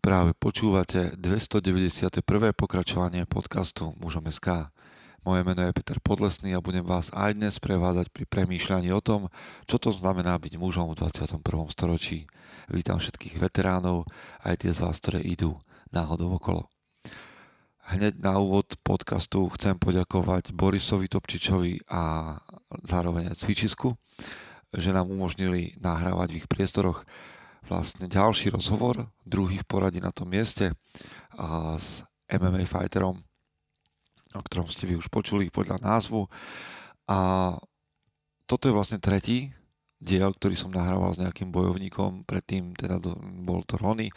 Práve počúvate 291. pokračovanie podcastu Mužom SK. Moje meno je Peter Podlesný a budem vás aj dnes prevádzať pri premýšľaní o tom, čo to znamená byť mužom v 21. storočí. Vítam všetkých veteránov, aj tie z vás, ktoré idú náhodou okolo. Hneď na úvod podcastu chcem poďakovať Borisovi Topčičovi a zároveň aj Cvičisku, že nám umožnili nahrávať v ich priestoroch vlastne ďalší rozhovor, druhý v poradí na tom mieste a s MMA fighterom, o ktorom ste vy už počuli podľa názvu. A toto je vlastne tretí diel, ktorý som nahrával s nejakým bojovníkom, predtým teda bol to Rony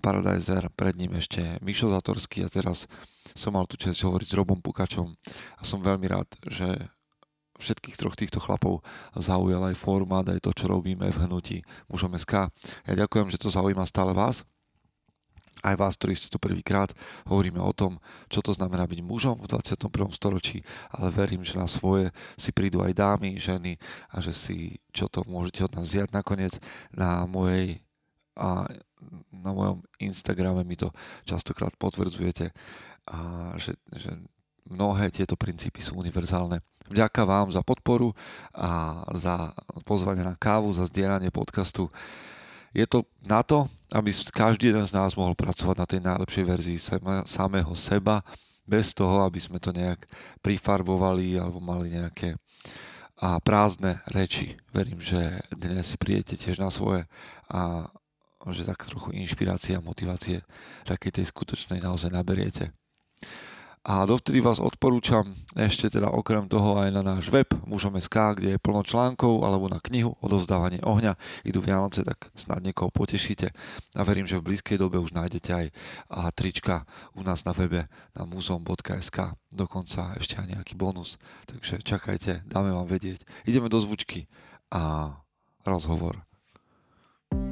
Paradiser, pred ním ešte Mišo Zatorský a teraz som mal tu čest hovoriť s Robom Pukačom a som veľmi rád, že všetkých troch týchto chlapov zaujal aj formát, aj to, čo robíme v hnutí mužom SK. Ja ďakujem, že to zaujíma stále vás, aj vás, ktorí ste tu prvýkrát, hovoríme o tom, čo to znamená byť mužom v 21. storočí, ale verím, že na svoje si prídu aj dámy, ženy a že si čo to môžete od nás vziať nakoniec na mojej a na mojom Instagrame mi to častokrát potvrdzujete, a že, že mnohé tieto princípy sú univerzálne. Vďaka vám za podporu a za pozvanie na kávu, za zdieľanie podcastu. Je to na to, aby každý jeden z nás mohol pracovať na tej najlepšej verzii samého seba, bez toho, aby sme to nejak prifarbovali alebo mali nejaké a prázdne reči. Verím, že dnes si prídete tiež na svoje a že tak trochu inšpirácie a motivácie takej tej skutočnej naozaj naberiete. A dovtedy vás odporúčam ešte teda okrem toho aj na náš web mužom.sk, kde je plno článkov, alebo na knihu Odovzdávanie ohňa. Idú Vianoce, tak snad niekoho potešíte. A verím, že v blízkej dobe už nájdete aj trička u nás na webe na muzom.sk. Dokonca ešte aj nejaký bonus. Takže čakajte, dáme vám vedieť. Ideme do zvučky a rozhovor.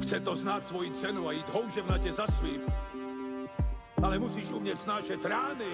Chce to znáť svoji cenu a ísť houževnate za svým. Ale musíš umieť snášať rány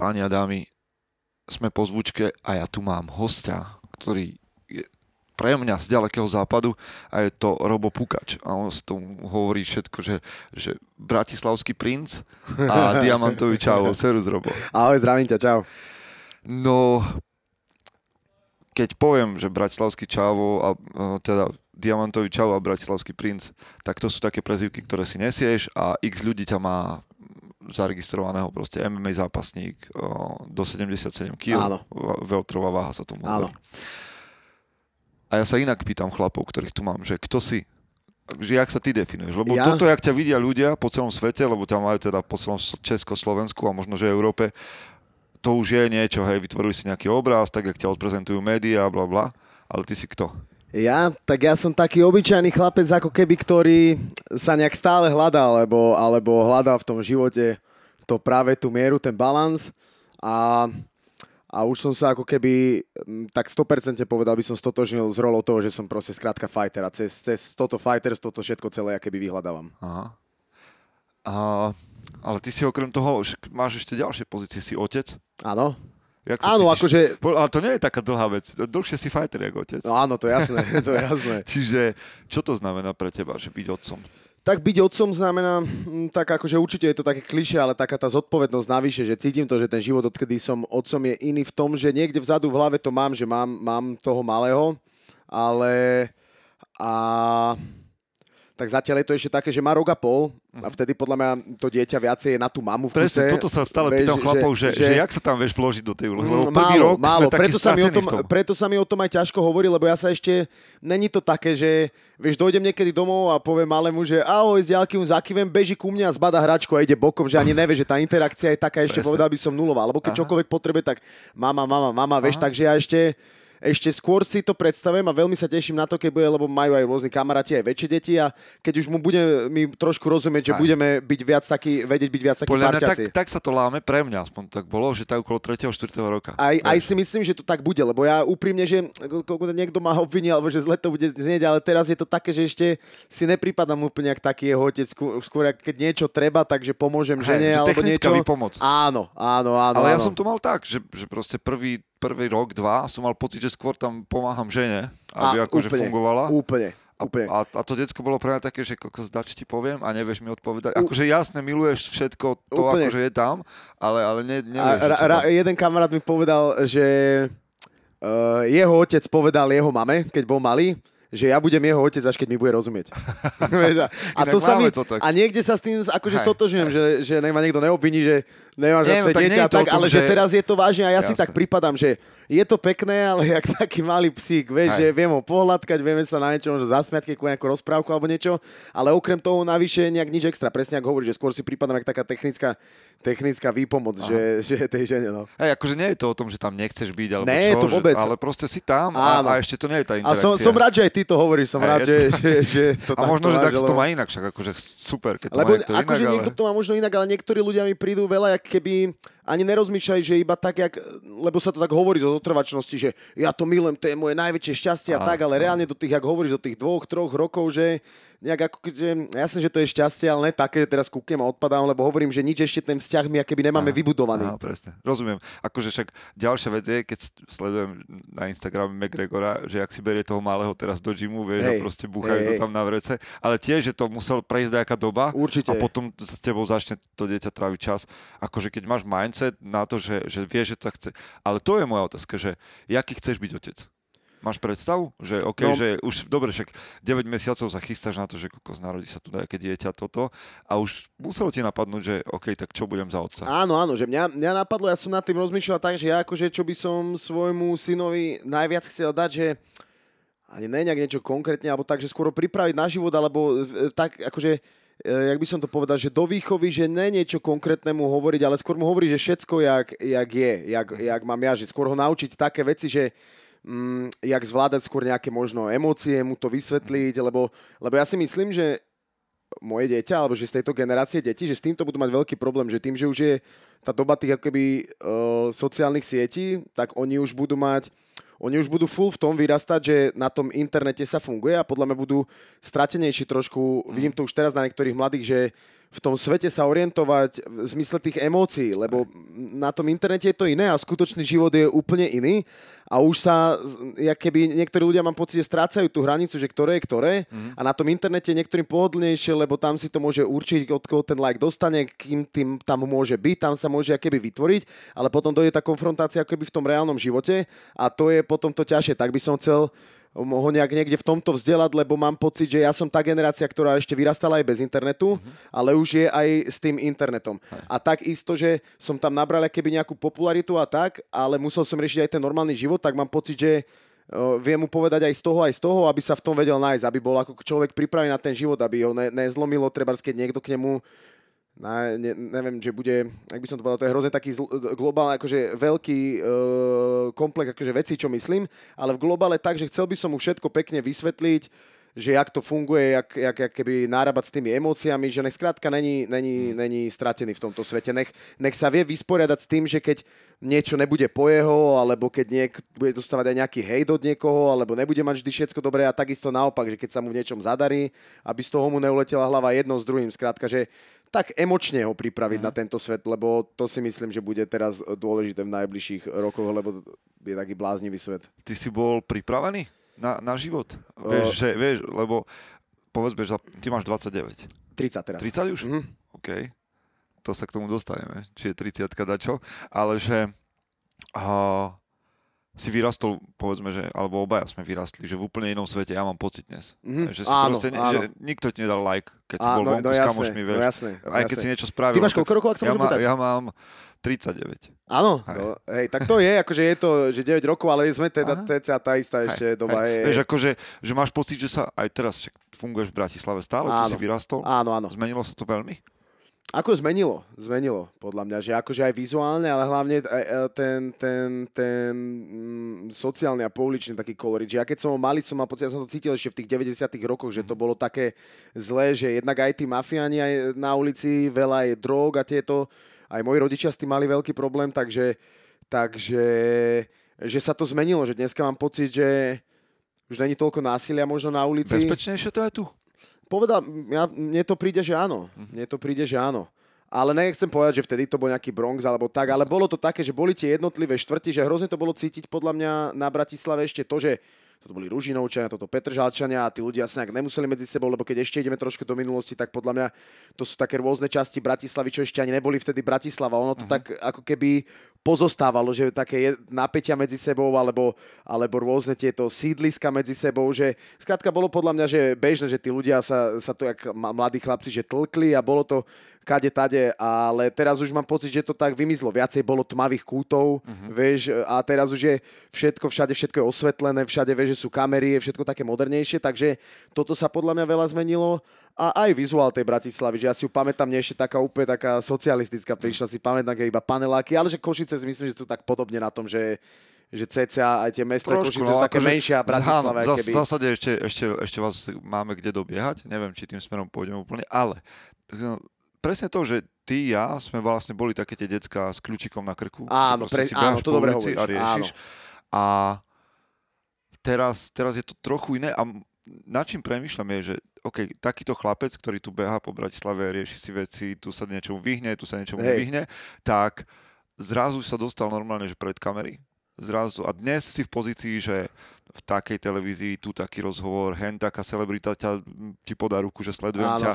Páni a dámy, sme po zvučke a ja tu mám hostia, ktorý je pre mňa z ďalekého západu a je to Robo Pukač. A on s tom hovorí všetko, že, že Bratislavský princ a Diamantový čavo. Serus, Robo. Ahoj, zdravím ťa, čau. No, keď poviem, že Bratislavský čavo a teda Diamantový čavo a Bratislavský princ, tak to sú také prezivky, ktoré si nesieš a x ľudí ťa má zaregistrovaného proste MMA zápasník do 77 kg. Veľtrová váha sa tomu hovorí. A ja sa inak pýtam chlapov, ktorých tu mám, že kto si? Že jak sa ty definuješ? Lebo ja? toto, jak ťa vidia ľudia po celom svete, lebo ťa majú teda po celom Česko, Slovensku a možno, že Európe, to už je niečo, hej, vytvorili si nejaký obraz, tak jak ťa odprezentujú médiá, bla bla, ale ty si kto? Ja? Tak ja som taký obyčajný chlapec, ako keby, ktorý sa nejak stále hľadal, alebo, alebo hľadal v tom živote to práve tú mieru, ten balans a, a už som sa ako keby tak 100% povedal by som stotožnil s rolou toho, že som proste skrátka fighter a cez, cez toto fighter, toto všetko celé keby vyhľadávam. Aha. A, ale ty si okrem toho, máš ešte ďalšie pozície, si otec? Áno. Áno, cítiš? akože... Ale to nie je taká dlhá vec. Dlhšie si fighter, ako otec. No áno, to je jasné, to je jasné. Čiže čo to znamená pre teba, že byť otcom? Tak byť otcom znamená, mm, tak akože určite je to také kliše, ale taká tá zodpovednosť navyše, že cítim to, že ten život, odkedy som otcom, je iný v tom, že niekde vzadu v hlave to mám, že mám, mám toho malého, ale a tak zatiaľ je to ešte také, že má rok a pol a mhm. vtedy podľa mňa to dieťa viacej je na tú mamu v kuse. Presne, toto sa stále vieš, pýtam chlapov, že, že, že, jak sa tam vieš vložiť do tej úlohy, lebo prvý málo, rok málo. sme preto sa, mi o tom, preto sa mi o tom aj ťažko hovorí, lebo ja sa ešte, není to také, že vieš, dojdem niekedy domov a poviem malému, že ahoj, z ďalky mu zakývem, beží ku mne a zbada hračku a ide bokom, že ani nevie, že tá interakcia je taká ešte, povedal by som nulová, alebo keď Aha. čokoľvek potrebuje, tak mama, mama, mama, vieš, takže ja ešte ešte skôr si to predstavujem a veľmi sa teším na to, keď bude, lebo majú aj rôzni kamaráti, aj väčšie deti a keď už mu bude mi trošku rozumieť, že Aj. budeme byť viac taký, vedieť byť viac takí Podľa mňa tak, tak sa to láme pre mňa, aspoň tak bolo, že tak okolo 3. 4. roka. Aj, aj si myslím, že to tak bude, lebo ja úprimne, že niekto ma obvinil, alebo že zle to bude znieť, ale teraz je to také, že ešte si nepripadám úplne jak taký jeho otec, skôr, keď niečo treba, takže pomôžem Hej, žene, že alebo niečo. výpomoc. Áno, áno, áno. Ale ja áno. som to mal tak, že, že proste prvý, prvý rok, dva som mal pocit, že skôr tam pomáham žene, aby A, akože úplne, fungovala. Úplne, A, úplne. a, a to decko bolo pre mňa také, že kokos, dač ti poviem a nevieš mi odpovedať. Akože jasne, miluješ všetko to, Úplne. akože je tam, ale, ale ne, A nevieš. ra, čo ra, tam. jeden kamarát mi povedal, že uh, jeho otec povedal jeho mame, keď bol malý, že ja budem jeho otec, až keď mi bude rozumieť. A, a, to sa mi, to tak. a niekde sa s tým akože stotožňujem, že, že nech ma niekto neobviní, že nemáš Nie, no dieťa, tak, tom, ale že... že- teraz je to vážne a ja si Jasné. tak pripadám, že je to pekné, ale jak taký malý psík, vieš, Hej. že viem ho pohľadkať, vieme sa na niečo možno zasmiať, keď nejakú rozprávku alebo niečo, ale okrem toho navyše nejak nič extra, presne ako hovoríš, že skôr si pripadám jak taká technická, technická výpomoc, že, že tej žene, no. Hej, akože nie je to o tom, že tam nechceš byť, alebo Nie, čo, to vôbec. Že, ale proste si tam Áno. a, a ešte to nie je tá A interakcia. som, som rád, že aj ty to hovoríš, som rád, že, že, že to A možno, že tak to má inak, však akože super, keď to Lebo má niekto akože inak, niekto to má možno inak, ale niektorí ľudia mi prídu veľa, keby ani nerozmýšľali, že iba tak, jak, lebo sa to tak hovorí zo zotrvačnosti, že ja to milujem, to je moje najväčšie šťastie a Áno, tak, ale reálne do tých, jak hovoríš, do tých dvoch, troch rokov, že nejak ako, že jasné, že to je šťastie, ale ne také, že teraz kúknem a odpadám, lebo hovorím, že nič ešte ten vzťah my keby nemáme vybudovaný. Áno, presne. Rozumiem. Akože však ďalšia vec je, keď sledujem na Instagrame McGregora, že ak si berie toho malého teraz do gymu, vieš, Hej, a proste búchajú hej, to tam na vrece, ale tiež, že to musel prejsť nejaká doba Určite. a potom s tebou začne to dieťa tráviť čas. Akože keď máš mindset na to, že, že vieš, že to tak chce. Ale to je moja otázka, že jaký chceš byť otec? Máš predstavu? Že OK, No. že už, dobre, však 9 mesiacov sa chystáš na to, že kokos narodí sa tu nejaké dieťa, toto a už muselo ti napadnúť, že OK, tak čo budem za otca? Áno, áno, že mňa, mňa napadlo, ja som nad tým rozmýšľal tak, že ja akože čo by som svojmu synovi najviac chcel dať, že ani ne nejak niečo konkrétne, alebo tak, že skôr ho pripraviť na život, alebo tak akože jak by som to povedal, že do výchovy, že ne niečo konkrétnemu hovoriť, ale skôr mu hovoriť, že všetko, jak, jak je, jak, jak mám ja, že skôr ho naučiť také veci, že mm, jak zvládať skôr nejaké možno emócie, mu to vysvetliť, lebo, lebo ja si myslím, že moje dieťa, alebo že z tejto generácie detí, že s týmto budú mať veľký problém, že tým, že už je tá doba tých ako keby uh, sociálnych sietí, tak oni už budú mať oni už budú full v tom vyrastať, že na tom internete sa funguje a podľa mňa budú stratenejší trošku. Mm. Vidím to už teraz na niektorých mladých, že v tom svete sa orientovať v zmysle tých emócií, lebo na tom internete je to iné a skutočný život je úplne iný a už sa, jak keby niektorí ľudia mám pocit, že strácajú tú hranicu, že ktoré je ktoré Mhm. a na tom internete niektorým pohodlnejšie, lebo tam si to môže určiť, od koho ten like dostane, kým tým tam môže byť, tam sa môže keby vytvoriť, ale potom dojde tá konfrontácia ako keby v tom reálnom živote a to je potom to ťažšie. Tak by som chcel ho nejak niekde v tomto vzdelať, lebo mám pocit, že ja som tá generácia, ktorá ešte vyrastala aj bez internetu, ale už je aj s tým internetom. A tak isto, že som tam nabral keby nejakú popularitu a tak, ale musel som riešiť aj ten normálny život, tak mám pocit, že viem mu povedať aj z toho, aj z toho, aby sa v tom vedel nájsť, aby bol ako človek pripravený na ten život, aby ho ne, nezlomilo, treba keď niekto k nemu na, ne, neviem, že bude, ak by som to povedal, to je hrozne taký zl, globálny, akože veľký uh, komplex akože veci, čo myslím, ale v globále tak, že chcel by som mu všetko pekne vysvetliť, že jak to funguje, jak, jak, jak keby nárábať s tými emóciami, že nech skrátka není, není, není stratený v tomto svete. Nech, nech sa vie vysporiadať s tým, že keď niečo nebude po jeho, alebo keď niek, bude dostávať aj nejaký hejt od niekoho, alebo nebude mať vždy všetko dobré a takisto naopak, že keď sa mu v niečom zadarí, aby z toho mu neuletela hlava jedno s druhým. Skrátka, že tak emočne ho pripraviť na tento svet, lebo to si myslím, že bude teraz dôležité v najbližších rokoch, lebo je taký bláznivý svet. Ty si bol pripravený na, na život? Vieš, že, vieš, lebo povedzme, že ty máš 29. 30 teraz. 30 už? Mhm. OK. To sa k tomu dostaneme. Či je 30 dačo. Ale že uh, si vyrastol, povedzme, že, alebo obaja sme vyrastli, že v úplne inom svete, ja mám pocit dnes. Mhm. Že, si Áno, proste, áno. že nikto ti nedal like, keď si Á, bol no, vonku no s kamošmi, vieš. no jasné, Aj keď jasné. si niečo spravil. Ty máš tak koľko rokov, ak sa ja, má, ja mám 39. Áno, Hej. no, hej, tak to je, akože je to, že 9 rokov, ale sme teda teca tá istá ešte doba. hej. Je, Vieš, akože, že máš pocit, že sa aj teraz funguješ v Bratislave stále, Áno. si vyrastol. Áno, áno. Zmenilo sa to veľmi? Ako zmenilo, zmenilo, podľa mňa, že akože aj vizuálne, ale hlavne e, e, ten, ten, ten mm, sociálny a pouličný taký kolorit, že ja keď som malý, som mal pocit, ja som to cítil ešte v tých 90 rokoch, že to bolo také zlé, že jednak aj tí mafiáni aj na ulici, veľa je drog a tieto, aj moji rodičia s tým mali veľký problém, takže, takže že sa to zmenilo, že dneska mám pocit, že už není toľko násilia možno na ulici. Bezpečnejšie to je tu? Povedal, ja, mne to príde, že áno. Mne to príde, že áno. Ale nechcem povedať, že vtedy to bol nejaký Bronx alebo tak, ale bolo to také, že boli tie jednotlivé štvrti, že hrozne to bolo cítiť podľa mňa na Bratislave ešte to, že toto boli Ružinovčania, toto Petržalčania a tí ľudia sa nejak nemuseli medzi sebou, lebo keď ešte ideme trošku do minulosti, tak podľa mňa to sú také rôzne časti Bratislavy, čo ešte ani neboli vtedy Bratislava. Ono to uh-huh. tak ako keby pozostávalo, že také napätia medzi sebou alebo, alebo rôzne tieto sídliska medzi sebou, že skrátka bolo podľa mňa, že bežné, že tí ľudia sa, sa to, jak mladí chlapci, že tlkli a bolo to kade tade, ale teraz už mám pocit, že to tak vymizlo. Viacej bolo tmavých kútov, uh-huh. vieš, a teraz už je všetko, všade všetko je osvetlené, všade vieš, že sú kamery, je všetko také modernejšie, takže toto sa podľa mňa veľa zmenilo a aj vizuál tej Bratislavy, že ja si ju pamätám, nie ešte taká úplne taká socialistická prišla, si pamätám, že iba paneláky, ale že Košice si myslím, že sú tak podobne na tom, že že cca aj tie mesta Košice no, sú také akože, menšie a Bratislava. Áno, keby... v zásade ešte, ešte, ešte vás máme kde dobiehať, neviem, či tým smerom pôjdeme úplne, ale presne to, že ty, ja sme vlastne boli také tie decka s kľúčikom na krku. Áno, pre, áno to dobre hovoríš. A riešiš. Áno. A teraz, teraz je to trochu iné a na čím premyšľam je, že OK, takýto chlapec, ktorý tu beha po Bratislave, rieši si veci, tu sa niečomu vyhne, tu sa niečomu Hej. nevyhne, tak zrazu sa dostal normálne, že pred kamery. Zrazu. A dnes si v pozícii, že v takej televízii, tu taký rozhovor, hen taká celebrita ťa, ti podá ruku, že sledujem Áno. ťa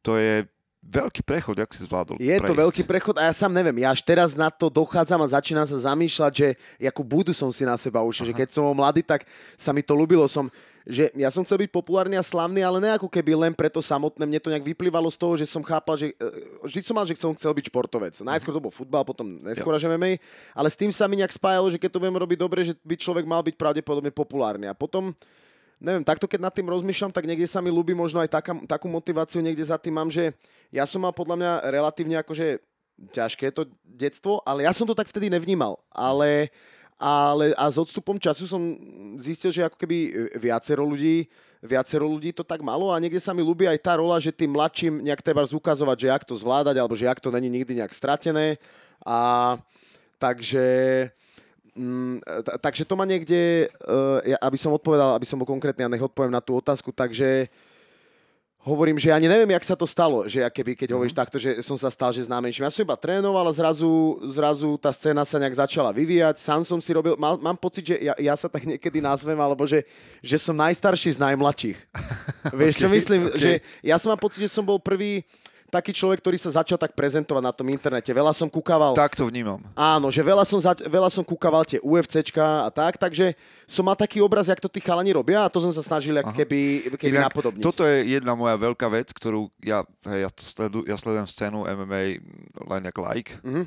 to je veľký prechod, jak si zvládol Je prejsť. to veľký prechod a ja sám neviem, ja až teraz na to dochádzam a začínam sa zamýšľať, že jakú budu som si na seba ušiel, že keď som mladý, tak sa mi to ľúbilo, som, že ja som chcel byť populárny a slavný, ale ne ako keby len preto samotné, mne to nejak vyplývalo z toho, že som chápal, že e, vždy som mal, že som chcel byť športovec. Najskôr to bol futbal, potom neskôr až MMA, ale s tým sa mi nejak spájalo, že keď to viem robiť dobre, že by človek mal byť pravdepodobne populárny. A potom neviem, takto keď nad tým rozmýšľam, tak niekde sa mi ľúbi možno aj taká, takú motiváciu, niekde za tým mám, že ja som mal podľa mňa relatívne akože ťažké to detstvo, ale ja som to tak vtedy nevnímal. Ale, ale a s odstupom času som zistil, že ako keby viacero ľudí, viacero ľudí to tak malo a niekde sa mi ľúbi aj tá rola, že tým mladším nejak treba zukazovať, že jak to zvládať, alebo že jak to není nikdy nejak stratené. A takže Mm, takže to ma niekde, uh, ja, aby som odpovedal, aby som bol konkrétny a nech odpoviem na tú otázku, takže hovorím, že ani neviem, jak sa to stalo, že keby, keď mm. hovoríš takto, že som sa stal, že známejším. Ja som iba trénoval a zrazu, zrazu tá scéna sa nejak začala vyvíjať, sám som si robil, mal, mám pocit, že ja, ja sa tak niekedy nazvem, alebo že, že som najstarší z najmladších. Vieš, okay, čo myslím? Okay. Že ja som mám pocit, že som bol prvý, taký človek, ktorý sa začal tak prezentovať na tom internete. Veľa som kúkaval... Tak to vnímam. Áno, že veľa som, za, veľa som kúkaval tie UFCčka a tak, takže som mal taký obraz, jak to tí chalani robia a to som sa snažil jak keby, keby Inak, napodobniť. Toto je jedna moja veľká vec, ktorú ja, hej, ja, sledu, ja sledujem scénu MMA len jak like, mm-hmm.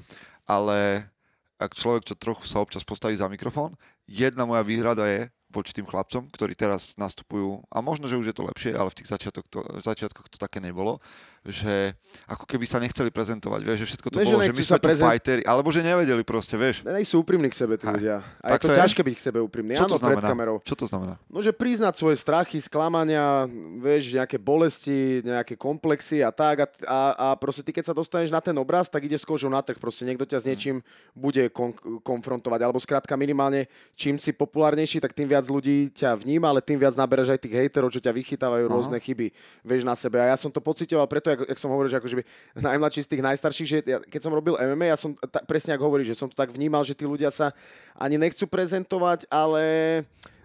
ale ak človek, čo trochu sa občas postaví za mikrofón, jedna moja výhrada je, voči tým chlapcom, ktorí teraz nastupujú, a možno, že už je to lepšie, ale v tých začiatkoch to, začiatkoch to také nebolo, že ako keby sa nechceli prezentovať, vieš, že všetko to vieš, bolo, že, že my sme prezent... fighteri, alebo že nevedeli proste, vieš. Ne, sú úprimní k sebe tí ľudia. A tak je to, to ťažké byť k sebe úprimný. Čo Áno, to znamená? pred kamerou. Čo to znamená? No, že priznať svoje strachy, sklamania, vieš, nejaké bolesti, nejaké komplexy a tak. A, a, a proste ty, keď sa dostaneš na ten obraz, tak ideš s kožou na trh. Proste niekto ťa s niečím bude kon- konfrontovať. Alebo skrátka minimálne, čím si populárnejší, tak tým viac ľudí ťa vníma, ale tým viac naberáš aj tých hejterov, čo ťa vychytávajú Aha. rôzne chyby, vieš na sebe. A ja som to pocitoval preto, jak, jak som hovoril, že akože najmladší z tých najstarších, že ja, keď som robil MMA, ja som ta, presne ako hovorí, že som to tak vnímal, že tí ľudia sa ani nechcú prezentovať, ale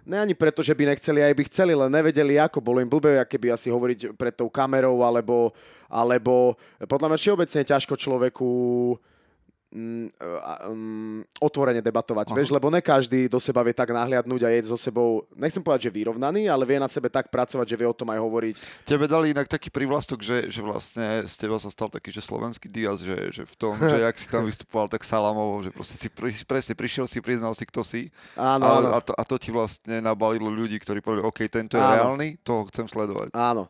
ne ani preto, že by nechceli, aj by chceli, len nevedeli ako. Bolo im blbé, aké by asi hovoriť pred tou kamerou, alebo, alebo podľa mňa všeobecne ťažko človeku um, otvorene debatovať, Aha. vieš, lebo ne každý do seba vie tak nahliadnúť a je so sebou, nechcem povedať, že vyrovnaný, ale vie na sebe tak pracovať, že vie o tom aj hovoriť. Tebe dali inak taký privlastok, že, že vlastne z teba sa stal taký, že slovenský Diaz, že, že v tom, že jak si tam vystupoval tak salamovo, že proste si pri, presne prišiel si, priznal si, kto si. Áno, a, A, to, a to ti vlastne nabalilo ľudí, ktorí povedali, OK, tento je áno. reálny, toho chcem sledovať. Áno.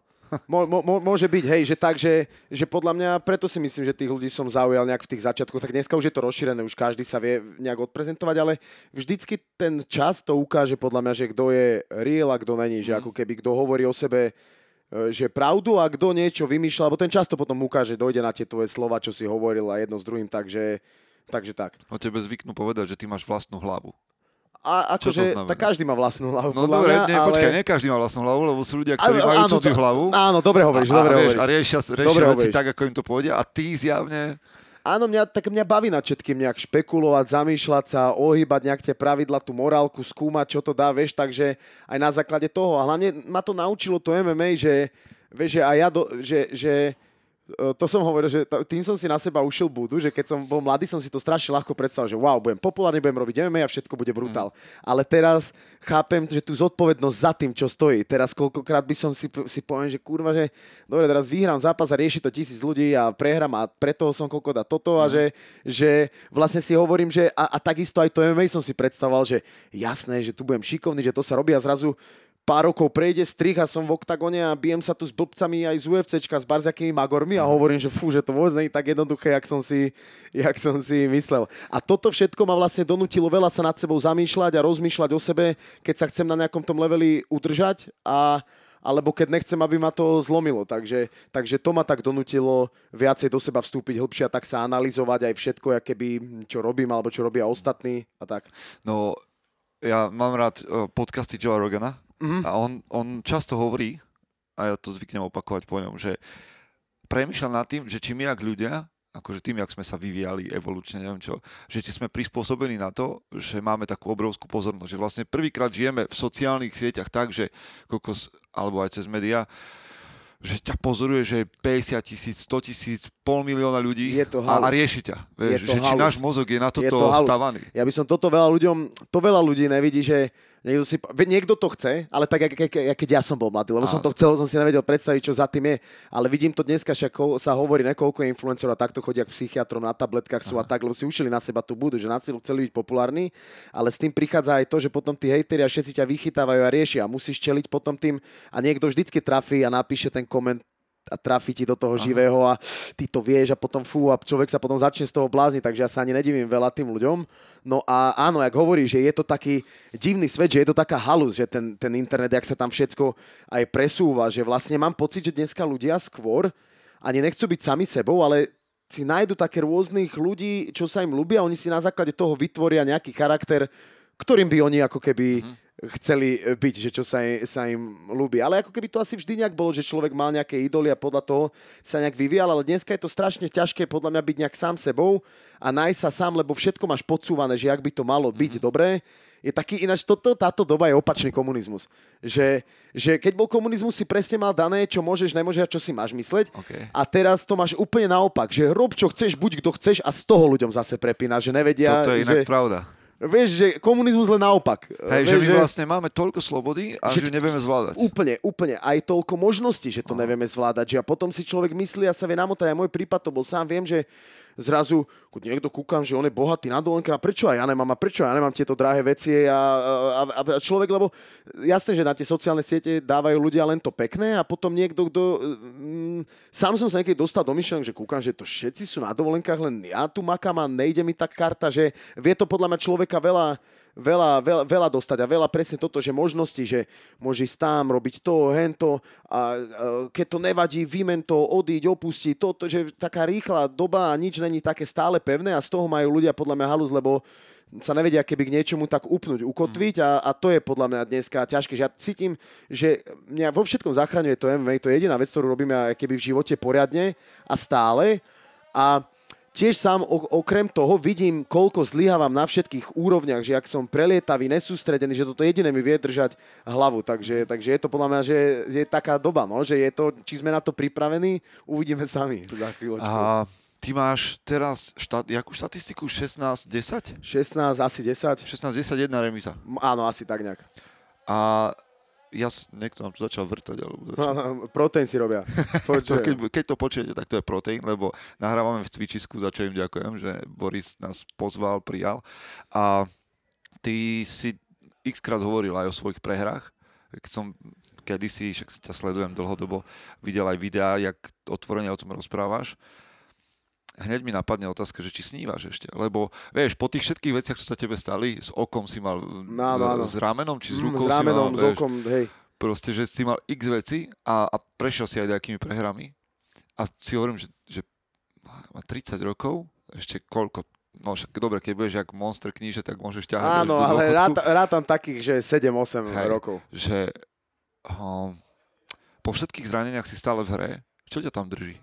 Mo, mo- môže byť, hej, že tak, že, že podľa mňa, preto si myslím, že tých ľudí som zaujal nejak v tých začiatkoch, tak dneska už je to rozšírené, už každý sa vie nejak odprezentovať, ale vždycky ten čas to ukáže podľa mňa, že kto je real a kto není, že ako keby kto hovorí o sebe, e, že pravdu a kto niečo vymýšľa, lebo ten čas to potom ukáže, dojde na tie tvoje slova, čo si hovoril a jedno s druhým, takže, takže tak. O tebe zvyknú povedať, že ty máš vlastnú hlavu. A akože, tak každý má vlastnú hlavu, No dobre, mňa, nie, ale... počkaj, nie každý má vlastnú hlavu, lebo sú ľudia, ktorí Áno, majú áno, cudziu hlavu. Áno, dobre hovoríš, a, dobre a, hovoríš. a riešia, riešia Dobre veci hovoríš. tak, ako im to pôjde a ty zjavne... Áno, mňa, tak mňa baví nad všetkým nejak špekulovať, zamýšľať sa, ohýbať nejak tie pravidla, tú morálku, skúmať, čo to dá, vieš, takže aj na základe toho. A hlavne ma to naučilo to MMA, že, vieš, že aj ja, do, že, že to som hovoril, že tým som si na seba ušil budu, že keď som bol mladý, som si to strašne ľahko predstavil, že wow, budem populárny, budem robiť MMA a všetko bude brutál. Mm. Ale teraz chápem, že tú zodpovednosť za tým, čo stojí. Teraz koľkokrát by som si, si poviem, že kurva, že dobre, teraz vyhrám zápas a rieši to tisíc ľudí a prehrám a preto som koľko dá toto a že, že vlastne si hovorím, že a, a takisto aj to MMA som si predstavoval, že jasné, že tu budem šikovný, že to sa robí a zrazu pár rokov prejde strich a som v oktagone a bijem sa tu s blbcami aj z UFCčka, s barziakými magormi a hovorím, že fú, že to vôbec nie je tak jednoduché, jak som, si, jak som si myslel. A toto všetko ma vlastne donútilo veľa sa nad sebou zamýšľať a rozmýšľať o sebe, keď sa chcem na nejakom tom leveli udržať a alebo keď nechcem, aby ma to zlomilo. Takže, takže to ma tak donútilo viacej do seba vstúpiť hlbšie a tak sa analyzovať aj všetko, aké by, čo robím alebo čo robia ostatní a tak. No, ja mám rád uh, podcasty Joe Rogana Mhm. a on, on často hovorí, a ja to zvyknem opakovať po ňom, že premýšľa nad tým, že či my, jak ľudia, akože tým, jak sme sa vyvíjali evolučne, neviem čo, že či sme prispôsobení na to, že máme takú obrovskú pozornosť, že vlastne prvýkrát žijeme v sociálnych sieťach tak, že kokos, alebo aj cez médiá, že ťa pozoruje, že je 50 tisíc, 100 tisíc, pol milióna ľudí Je to a, a halus. rieši ťa. Vieš, to že či halus. náš mozog je na Je toto to halus. stavaný. Ja by som toto veľa ľuďom, to veľa ľudí nevidí, že niekto, si, niekto to chce, ale tak, jak, jak, jak, keď ja som bol mladý, lebo som Áno. to chcel, som si nevedel predstaviť, čo za tým je. Ale vidím to dneska, však sa hovorí, nekoľko influencerov a takto chodia k psychiatrom na tabletkách sú a tak, lebo si ušili na seba tú budu, že na cílu chceli byť populárni, ale s tým prichádza aj to, že potom tí hejteri a všetci ťa vychytávajú a riešia a musíš čeliť potom tým a niekto vždycky trafí a napíše ten koment a trafí ti do toho živého a ty to vieš a potom fú a človek sa potom začne z toho blázniť, takže ja sa ani nedivím veľa tým ľuďom. No a áno, jak hovorí, že je to taký divný svet, že je to taká halus, že ten, ten internet, jak sa tam všetko aj presúva, že vlastne mám pocit, že dneska ľudia skôr ani nechcú byť sami sebou, ale si nájdu také rôznych ľudí, čo sa im ľúbia, oni si na základe toho vytvoria nejaký charakter, ktorým by oni ako keby chceli e, byť, že čo sa, sa im ľúbi. Ale ako keby to asi vždy nejak bolo, že človek mal nejaké idoly a podľa toho sa nejak vyvíjal, ale dneska je to strašne ťažké podľa mňa byť nejak sám sebou a nájsť sa sám, lebo všetko máš podsúvané, že jak by to malo byť dobré. Je taký, ináč toto, táto doba je opačný komunizmus. Že, že keď bol komunizmus, si presne mal dané, čo môžeš, nemôžeš a čo si máš mysleť. OK. A teraz to máš úplne naopak, že rob čo chceš, buď kto chceš a z toho ľuďom zase prepína, že nevedia, Toto je inak že, pravda. Vieš, že komunizmus len naopak. Hej, že vieš, my vlastne máme toľko slobody a že, Že- nevieme zvládať. Úplne, úplne. Aj toľko možností, že to nevieme zvládať. Že a potom si človek myslí a sa vie namotať. Aj môj prípad to bol sám. Viem, že zrazu niekto kúkam, že on je bohatý na dovolenke a prečo aj ja nemám a prečo ja nemám tieto drahé veci a, a, a, a človek, lebo jasné, že na tie sociálne siete dávajú ľudia len to pekné a potom niekto, kto mm, sám som sa niekedy dostal do myšlenok, že kúkam, že to všetci sú na dovolenkách, len ja tu makám a nejde mi tak karta, že vie to podľa mňa človeka veľa veľa, veľa, veľa dostať a veľa presne toto, že možnosti, že môže ísť tam, robiť to, hento a, keď to nevadí, vymen to, odíť, opustiť, toto, že taká rýchla doba a nič není také stále pevné a z toho majú ľudia podľa mňa halus, lebo sa nevedia keby k niečomu tak upnúť, ukotviť a, a to je podľa mňa dneska ťažké. Že ja cítim, že mňa vo všetkom zachraňuje to MMA, to je jediná vec, ktorú robíme aj keby v živote poriadne a stále a tiež sám okrem toho vidím, koľko zlyhávam na všetkých úrovniach, že ak som prelietavý, nesústredený, že toto jediné mi vie držať hlavu. Takže, takže je to podľa mňa, že je taká doba, no, že je to, či sme na to pripravení, uvidíme sami za chvíľočku. A ty máš teraz štát, jakú štatistiku? 16-10? 16, asi 10. 16-10, jedna remíza. Áno, asi tak nejak. A ja, niekto nám tu začal vrtať, alebo začal. No, no, proteín si robia. To, keď, keď to počujete, tak to je proteín, lebo nahrávame v cvičisku, za čo im ďakujem, že Boris nás pozval, prijal. A ty si x krát hovoril aj o svojich prehrách. Keď som kedysi, však ťa sledujem dlhodobo, videl aj videá, jak otvorene o tom rozprávaš, hneď mi napadne otázka, že či snívaš ešte. Lebo, vieš, po tých všetkých veciach, čo sa tebe stali, s okom si mal, No, no, áno. s ramenom, či s Mm, rukou s ramenom, si mal, s vieš, okom, hej. proste, že si mal x veci a, a prešiel si aj nejakými prehrami a si hovorím, že, že má 30 rokov, ešte koľko, no však dobre, keď budeš jak monster kníže, tak môžeš ťahať Áno, ale dôchodku. ráta, rátam takých, že 7-8 Hej. rokov. že um, po všetkých zraneniach si stále v hre, čo ťa tam drží?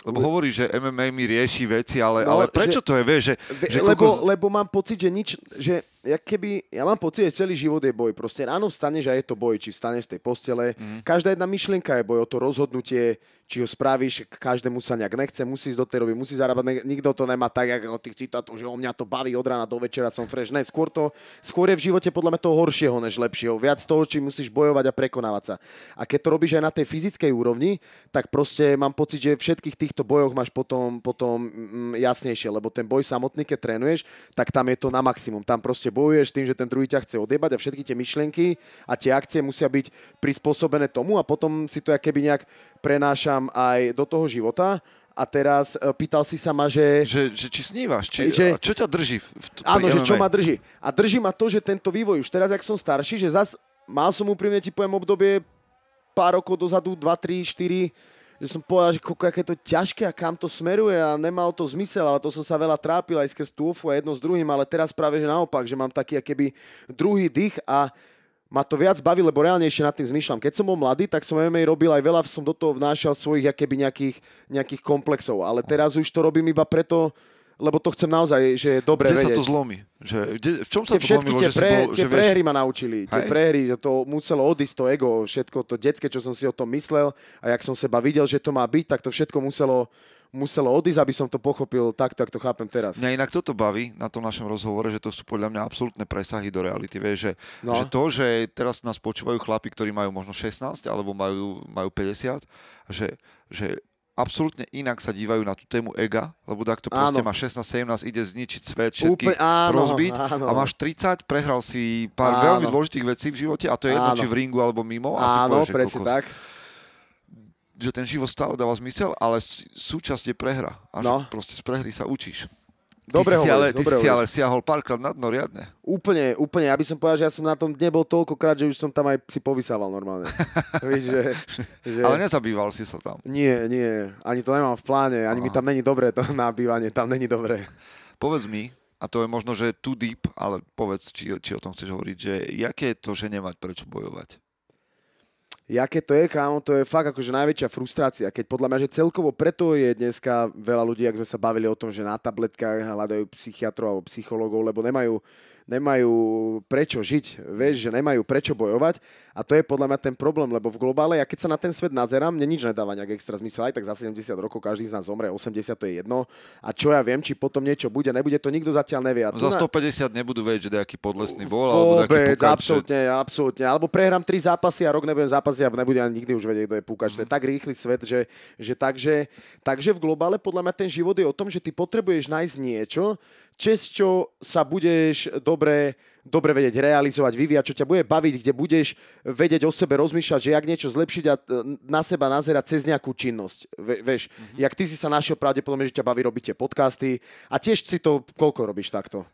Lebo Le- hovorí, že MMA mi rieši veci, ale, No, ale prečo že- to je, vieš, že, že lebo, kokos- lebo mám pocit, že nič, že jak keby, ja mám pocit, že celý život je boj. Proste ráno vstaneš a je to boj, či vstaneš z tej postele. Mm. Každá jedna myšlienka je boj o to rozhodnutie, či ho spravíš, každému sa nejak nechce, musí ísť do tej roby, musí zarábať, ne, nikto to nemá tak, ako tých citátov, že o mňa to baví od rána do večera, som fresh. Ne, skôr, to, skôr je v živote podľa mňa toho horšieho než lepšieho. Viac toho, či musíš bojovať a prekonávať sa. A keď to robíš aj na tej fyzickej úrovni, tak proste mám pocit, že všetkých týchto bojoch máš potom, potom mm, jasnejšie, lebo ten boj samotný, keď trénuješ, tak tam je to na maximum. Tam proste bojuješ s tým, že ten druhý ťa chce odjebať a všetky tie myšlienky a tie akcie musia byť prispôsobené tomu a potom si to keby nejak prenášam aj do toho života. A teraz e, pýtal si sa ma, že... že, že či snívaš, či, Že- a čo ťa drží v, pri Áno, že čo ma drží. A drží ma to, že tento vývoj už teraz, ak som starší, že zas mal som úprimne ti poviem obdobie pár rokov dozadu, 2, 3, 4, že som povedal, že koľko, aké to ťažké a kam to smeruje a nemal to zmysel, ale to som sa veľa trápil aj skrz tú ofu a jedno s druhým, ale teraz práve, že naopak, že mám taký keby druhý dých a ma to viac baví, lebo reálnejšie nad tým zmýšľam. Keď som bol mladý, tak som MMA robil aj veľa, som do toho vnášal svojich akéby nejakých, nejakých komplexov, ale teraz už to robím iba preto, lebo to chcem naozaj, že je dobre Kde sa vedieť to zlomí? Že, kde, v čom sa tie to všetky zlomilo? tie, pre, bol, tie že vieš, prehry ma naučili. Tie Hej. prehry, to muselo odísť to ego, všetko to detské, čo som si o tom myslel a jak som seba videl, že to má byť, tak to všetko muselo, muselo odísť, aby som to pochopil takto, ak to chápem teraz. Mňa inak toto baví na tom našom rozhovore, že to sú podľa mňa absolútne presahy do reality. Vieš, že, No. že to, že teraz nás počúvajú chlapi, ktorí majú možno 16 alebo majú, majú 50, že, že absolútne inak sa dívajú na tú tému ega, lebo takto proste Áno. má 16-17, ide zničiť svet, všetkých Úplne- áno, rozbiť áno. a máš 30, prehral si pár Áno. veľmi dôležitých vecí v živote a to je jedno, Áno. či v ringu alebo mimo. A si Áno, povieš, že presne kokos, tak. Že ten život stále dáva zmysel, ale súčasť je prehra. A No. že proste z prehry sa učíš. Dobre ty si, si ale, hovoríš, ty dobre si ale hovoríš. siahol párkrát na dno riadne. Úplne, úplne. Ja by som povedal, že ja som na tom dne bol toľkokrát, že už som tam aj si povysával normálne. Víš, že, že... Ale nezabýval si sa tam. Nie, nie. Ani to nemám v pláne. Ani mi tam není dobré to nabývanie. Tam není dobré. Povedz mi, a to je možno, že too deep, ale povedz, či, či o tom chceš hovoriť, že jaké je to, že nemať prečo bojovať? Jaké to je, kámo, to je fakt akože najväčšia frustrácia, keď podľa mňa, že celkovo preto je dneska veľa ľudí, ak sme sa bavili o tom, že na tabletkách hľadajú psychiatrov alebo psychológov, lebo nemajú, nemajú prečo žiť, vieš, že nemajú prečo bojovať a to je podľa mňa ten problém, lebo v globále, ja keď sa na ten svet nazerám, mne nič nedáva nejak extra zmysel, aj tak za 70 rokov každý z nás zomre, 80 to je jedno a čo ja viem, či potom niečo bude, nebude, to nikto zatiaľ nevie. A Za na- 150 nebudú vedieť, že nejaký podlesný bol, alebo Vôbec, že- absolútne, absolútne. Alebo prehrám tri zápasy a rok nebudem zápasiť a nebudem ani nikdy už vedieť, kto je púkač. To je tak rýchly svet, že, že takže, takže v globále podľa mňa ten život je o tom, že ty potrebuješ nájsť niečo, čes čo sa budeš dobre, dobre vedieť realizovať, vyvíjať, čo ťa bude baviť, kde budeš vedieť o sebe rozmýšľať, že jak niečo zlepšiť a e, na seba nazerať cez nejakú činnosť. Ve, vieš, mm-hmm. jak ty si sa našiel pravdepodobne, že ťa baví robiť tie podcasty a tiež si to, koľko robíš takto?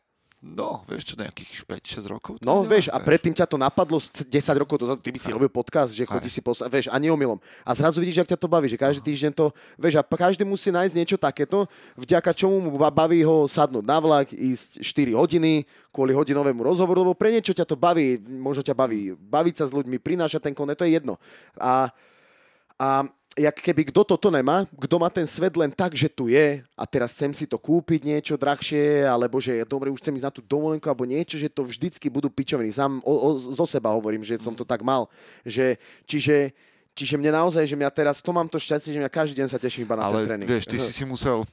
No, vieš čo, nejakých 5-6 rokov? to No, nemá, vieš, a predtým ťa to napadlo s- 10 rokov dozadu, ty by si robil podcast, že chodíš si posla- vieš, a neomilom. A zrazu vidíš, jak ťa to baví, že každý týždeň to, vieš, a každý musí nájsť niečo takéto, vďaka čomu mu ba- baví ho sadnúť na vlak, ísť 4 hodiny kvôli hodinovému rozhovoru, lebo pre niečo ťa to baví, možno ťa baví baviť sa s ľuďmi, prinášať ten konet, to je jedno. A, a jak keby kto toto nemá, kto má ten svet len tak, že tu je a teraz chcem si to kúpiť niečo drahšie, alebo že dobre, už chcem ísť na tú dovolenku, alebo niečo, že to vždycky budú pičoviny. Sám o, o, zo seba hovorím, že som to tak mal. Že, čiže, čiže mne naozaj, že mňa teraz, to mám to šťastie, že mňa každý deň sa teším iba na ale ten tréning. vieš, ty si si musel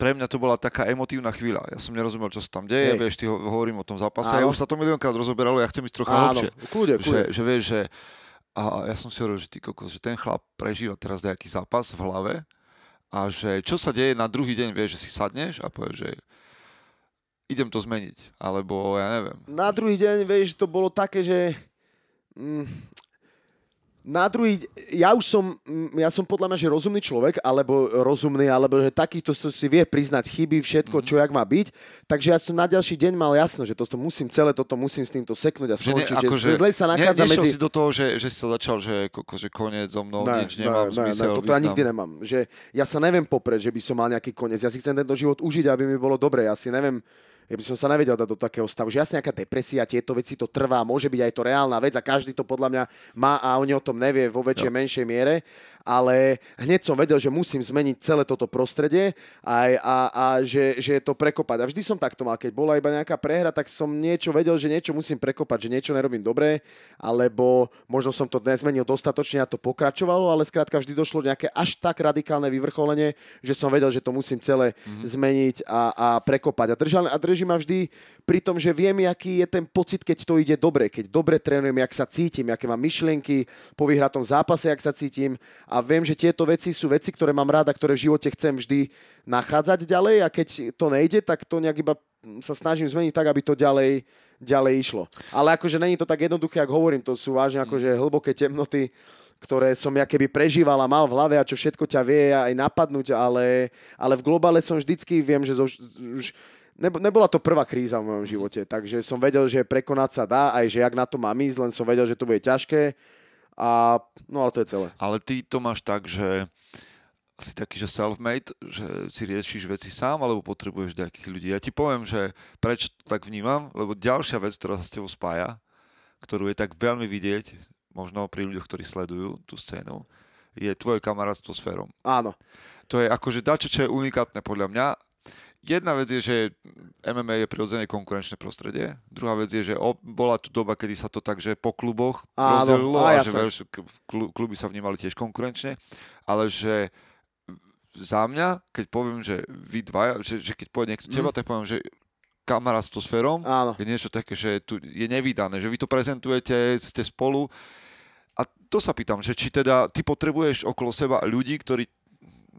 pre mňa to bola taká emotívna chvíľa. Ja som nerozumel, čo sa tam deje, Hej. vieš, ty ho- hovorím o tom zápase. Áno. Ja už sa to miliónkrát rozoberalo, ja chcem ísť trocha hlbšie. Že, že vieš, že a ja som si hovoril, že ty kokos, že ten chlap prežíva teraz nejaký zápas v hlave a že čo sa deje na druhý deň, vieš, že si sadneš a povieš, že idem to zmeniť, alebo ja neviem. Na druhý deň, vieš, to bolo také, že Mm, na druhý, ja už som, mm, ja som podľa mňa, že rozumný človek, alebo rozumný, alebo že takýto si vie priznať chyby, všetko, mm-hmm. čo jak má byť. Takže ja som na ďalší deň mal jasno, že to musím celé toto musím s týmto seknúť a skončiť. Že, ne, že, zle sa nachádza ne, medzi... si do toho, že, že si začal, že, že koniec so mnou, ne, nič nemám ne, zmysel, ne, toto ja nikdy nemám. Že ja sa neviem popreť, že by som mal nejaký koniec. Ja si chcem tento život užiť, aby mi bolo dobre. Ja si neviem ja by som sa nevedel dať do takého stavu, že jasne nejaká depresia, tieto veci to trvá, môže byť aj to reálna vec a každý to podľa mňa má a oni o tom nevie vo väčšej, no. menšej miere, ale hneď som vedel, že musím zmeniť celé toto prostredie a, a, a že, že je to prekopať. A vždy som takto mal, keď bola iba nejaká prehra, tak som niečo vedel, že niečo musím prekopať, že niečo nerobím dobre, alebo možno som to nezmenil dostatočne a to pokračovalo, ale skrátka vždy došlo nejaké až tak radikálne vyvrcholenie, že som vedel, že to musím celé mm-hmm. zmeniť a, a prekopať. A držal, a drží ma vždy pri tom, že viem, aký je ten pocit, keď to ide dobre, keď dobre trénujem, jak sa cítim, aké mám myšlienky po vyhratom zápase, jak sa cítim. A viem, že tieto veci sú veci, ktoré mám rád a ktoré v živote chcem vždy nachádzať ďalej. A keď to nejde, tak to nejak iba sa snažím zmeniť tak, aby to ďalej, ďalej išlo. Ale akože není to tak jednoduché, ako hovorím, to sú vážne akože hlboké temnoty, ktoré som ja keby prežíval a mal v hlave a čo všetko ťa vie aj napadnúť, ale, ale v globále som vždycky, viem, že zo, už nebola to prvá kríza v mojom živote, takže som vedel, že prekonať sa dá, aj že jak na to mám ísť, len som vedel, že to bude ťažké a no ale to je celé. Ale ty to máš tak, že si taký, že self-made, že si riešiš veci sám, alebo potrebuješ nejakých ľudí. Ja ti poviem, že prečo to tak vnímam, lebo ďalšia vec, ktorá sa s tebou spája, ktorú je tak veľmi vidieť, možno pri ľuďoch, ktorí sledujú tú scénu, je tvoje kamarátstvo s Ferom. Áno. To je akože dačo, čo je unikátne podľa mňa Jedna vec je, že MMA je prirodzené konkurenčné prostredie. Druhá vec je, že bola tu doba, kedy sa to tak, že po kluboch Áno, rozdelilo a, a že veľš, kluby sa vnímali tiež konkurenčne, ale že za mňa, keď poviem, že vy dvaja, že, že keď povie niekto mm. teba, tak poviem, že kamarátstvo s Ferom Áno. je niečo také, že tu je nevydané, že vy to prezentujete, ste spolu a to sa pýtam, že či teda ty potrebuješ okolo seba ľudí, ktorí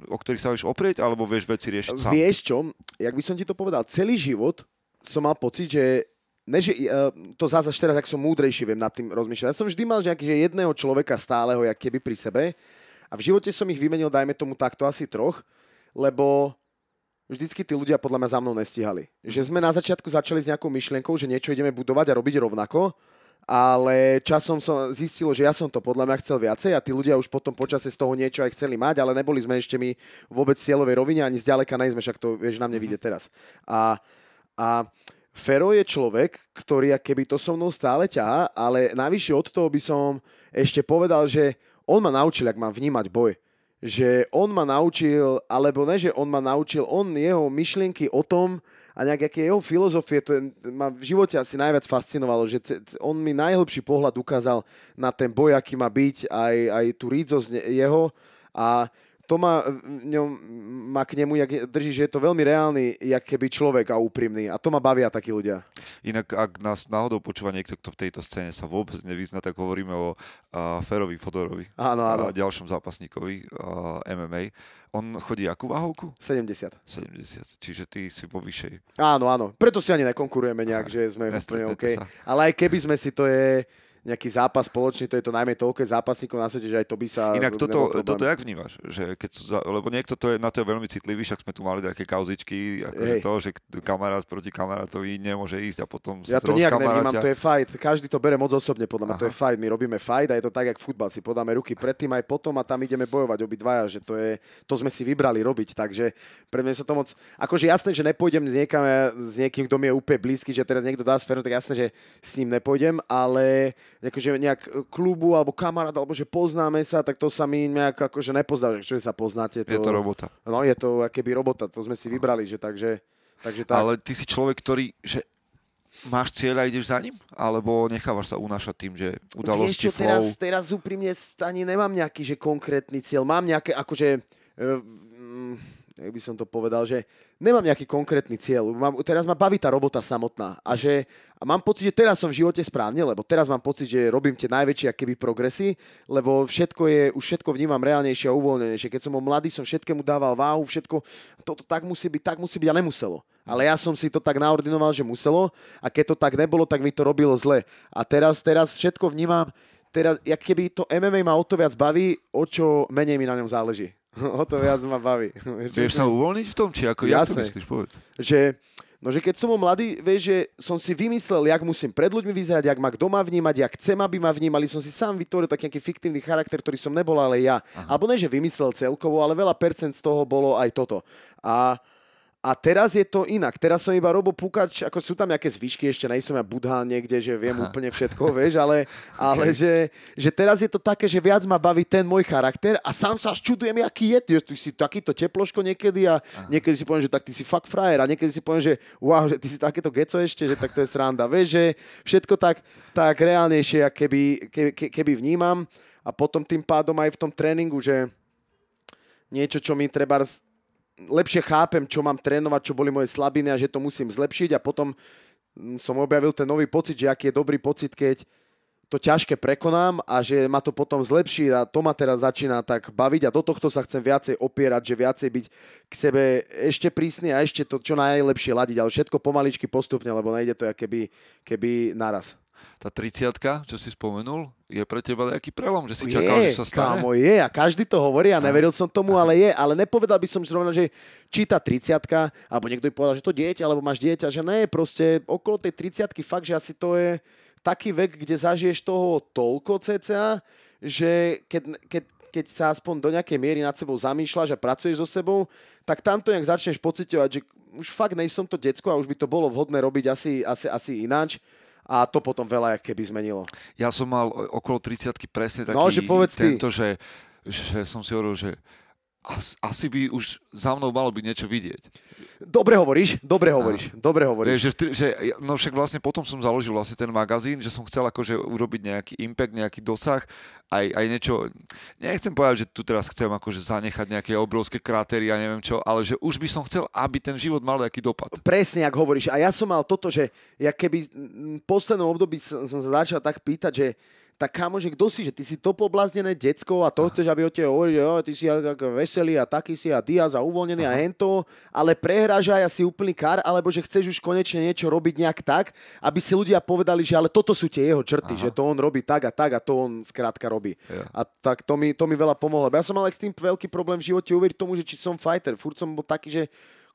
o ktorých sa vieš oprieť, alebo vieš veci riešiť sám? Vieš čo, jak by som ti to povedal, celý život som mal pocit, že ne, že, uh, to až teraz, ak som múdrejší, viem nad tým rozmýšľať. Ja som vždy mal nejaký, že jedného človeka stáleho, jak keby pri sebe. A v živote som ich vymenil, dajme tomu takto, asi troch, lebo vždycky tí ľudia podľa mňa za mnou nestihali. Že sme na začiatku začali s nejakou myšlienkou, že niečo ideme budovať a robiť rovnako ale časom som zistilo, že ja som to podľa mňa chcel viacej a tí ľudia už potom počase z toho niečo aj chceli mať, ale neboli sme ešte my vôbec v cieľovej rovine, ani zďaleka nejsme, však to vieš na mne vidieť teraz. A, a Fero je človek, ktorý keby to so mnou stále ťahá, ale navyše od toho by som ešte povedal, že on ma naučil, ak mám vnímať boj. Že on ma naučil, alebo ne, že on ma naučil, on jeho myšlienky o tom, a nejak aké jeho filozofie, to je, ma v živote asi najviac fascinovalo, že on mi najhlbší pohľad ukázal na ten boj, aký má byť, aj, aj tú rídzosť jeho. A to má, ňom, má k nemu, jak drží, že je to veľmi reálny, jak keby človek a úprimný. A to ma bavia takí ľudia. Inak, ak nás náhodou počúva niekto, kto v tejto scéne sa vôbec nevyzna, tak hovoríme o uh, Ferovi Fodorovi. Áno, áno. A ďalšom zápasníkovi uh, MMA. On chodí akú váhovku? 70. 70. Čiže ty si po vyššej. Áno, áno. Preto si ani nekonkurujeme nejak, že sme úplne OK. Sa. Ale aj keby sme si to je nejaký zápas spoločný, to je to najmä toľko zápasníkov na svete, že aj to by sa... Inak toto, toto jak vnímaš? Že keď, lebo niekto to je, na to je veľmi citlivý, však sme tu mali také kauzičky, akože to, že kamarát proti kamarátovi nemôže ísť a potom Ja to nejak nevnímam, to je fight. Každý to bere moc osobne, podľa mňa, to je fight. My robíme fight a je to tak, jak futbal. Si podáme ruky predtým aj potom a tam ideme bojovať obidvaja, že to je, to sme si vybrali robiť, takže pre mňa sa to moc... Akože jasné, že nepôjdem s, niekam, s niekým, kto mi je úplne blízky, že teraz niekto dá sféru, tak jasné, že s ním nepôjdem, ale akože nejak klubu alebo kamarát, alebo že poznáme sa, tak to sa mi nejak akože nepozná, že čo sa poznáte. To, je to robota. No je to keby robota, to sme si vybrali, že takže, takže tak. Ale ty si človek, ktorý, že máš cieľ a ideš za ním? Alebo nechávaš sa unášať tým, že udalosti, Vieš čo, flow... teraz, teraz úprimne ani nemám nejaký že konkrétny cieľ. Mám nejaké, akože... Uh, jak by som to povedal, že nemám nejaký konkrétny cieľ. Mám, teraz ma baví tá robota samotná a že a mám pocit, že teraz som v živote správne, lebo teraz mám pocit, že robím tie najväčšie keby progresy, lebo všetko je, už všetko vnímam reálnejšie a uvoľnenejšie. Keď som bol mladý, som všetkému dával váhu, všetko, toto tak musí byť, tak musí byť a nemuselo. Ale ja som si to tak naordinoval, že muselo a keď to tak nebolo, tak mi to robilo zle. A teraz, teraz všetko vnímam, teraz, jak keby to MMA ma o to viac baví, o čo menej mi na ňom záleží. o to viac ma baví. Vieš sa uvoľniť v tom, či ako ja to myslíš, povedz. Že, no, že keď som bol mladý, vieš, že som si vymyslel, jak musím pred ľuďmi vyzerať, jak ma kto má vnímať, jak chcem, aby ma vnímali. Som si sám vytvoril taký nejaký fiktívny charakter, ktorý som nebol, ale ja. Aha. Alebo ne, že vymyslel celkovo, ale veľa percent z toho bolo aj toto. A a teraz je to inak. Teraz som iba Robo Pukač, ako sú tam nejaké zvyšky, ešte nejsem ja Budha niekde, že viem Aha. úplne všetko, vieš, ale, ale okay. že, že teraz je to také, že viac ma baví ten môj charakter a sám sa čudujem, aký je. Ty si takýto teploško niekedy a Aha. niekedy si poviem, že tak ty si fakt frajer a niekedy si poviem, že wow, že ty si takéto geco ešte, že tak to je sranda. Vieš, že všetko tak, tak reálnejšie, keby, keby, keby vnímam a potom tým pádom aj v tom tréningu, že niečo, čo mi treba lepšie chápem, čo mám trénovať, čo boli moje slabiny a že to musím zlepšiť a potom mm, som objavil ten nový pocit, že aký je dobrý pocit, keď to ťažké prekonám a že ma to potom zlepší a to ma teraz začína tak baviť a do tohto sa chcem viacej opierať, že viacej byť k sebe ešte prísny a ešte to čo najlepšie ladiť, ale všetko pomaličky postupne, lebo nejde to keby, keby naraz tá 30 čo si spomenul, je pre teba nejaký prelom, že si je, čakal, že sa stane? Kámo, je a každý to hovorí a neveril som tomu, ale je. Ale nepovedal by som zrovna, že či tá 30 alebo niekto by povedal, že to dieťa, alebo máš dieťa, že ne, proste okolo tej 30 fakt, že asi to je taký vek, kde zažiješ toho toľko cca, že keď, keď, keď sa aspoň do nejakej miery nad sebou zamýšľaš a pracuješ so sebou, tak tamto nejak začneš pocitovať, že už fakt nejsom to decko a už by to bolo vhodné robiť asi, asi, asi ináč a to potom veľa keby zmenilo. Ja som mal okolo 30 presne taký no, že povedz tento, ty. že, že som si hovoril, že as, asi by už za mnou malo byť niečo vidieť. Dobre hovoríš, dobre hovoríš, a, dobre hovoríš. Že, že, no však vlastne potom som založil vlastne ten magazín, že som chcel akože urobiť nejaký impact, nejaký dosah, aj, aj niečo, nechcem povedať, že tu teraz chcem akože zanechať nejaké obrovské krátery a neviem čo, ale že už by som chcel, aby ten život mal nejaký dopad. Presne, ak hovoríš. A ja som mal toto, že ja keby v poslednom období som, som sa začal tak pýtať, že tak kámo, že kto si, že ty si to pobláznené decko a to chceš, aby o tebe hovorili, že oh, ty si veselý a taký si a Diaz a uvoľnený Aha. a hento, ale prehráš aj asi úplný kar, alebo že chceš už konečne niečo robiť nejak tak, aby si ľudia povedali, že ale toto sú tie jeho črty, Aha. že to on robí tak a tak a to on skrátka robí. Ja. A tak to mi, to mi veľa pomohlo. Ja som mal aj s tým veľký problém v živote uveriť tomu, že či som fighter. Furt som bol taký, že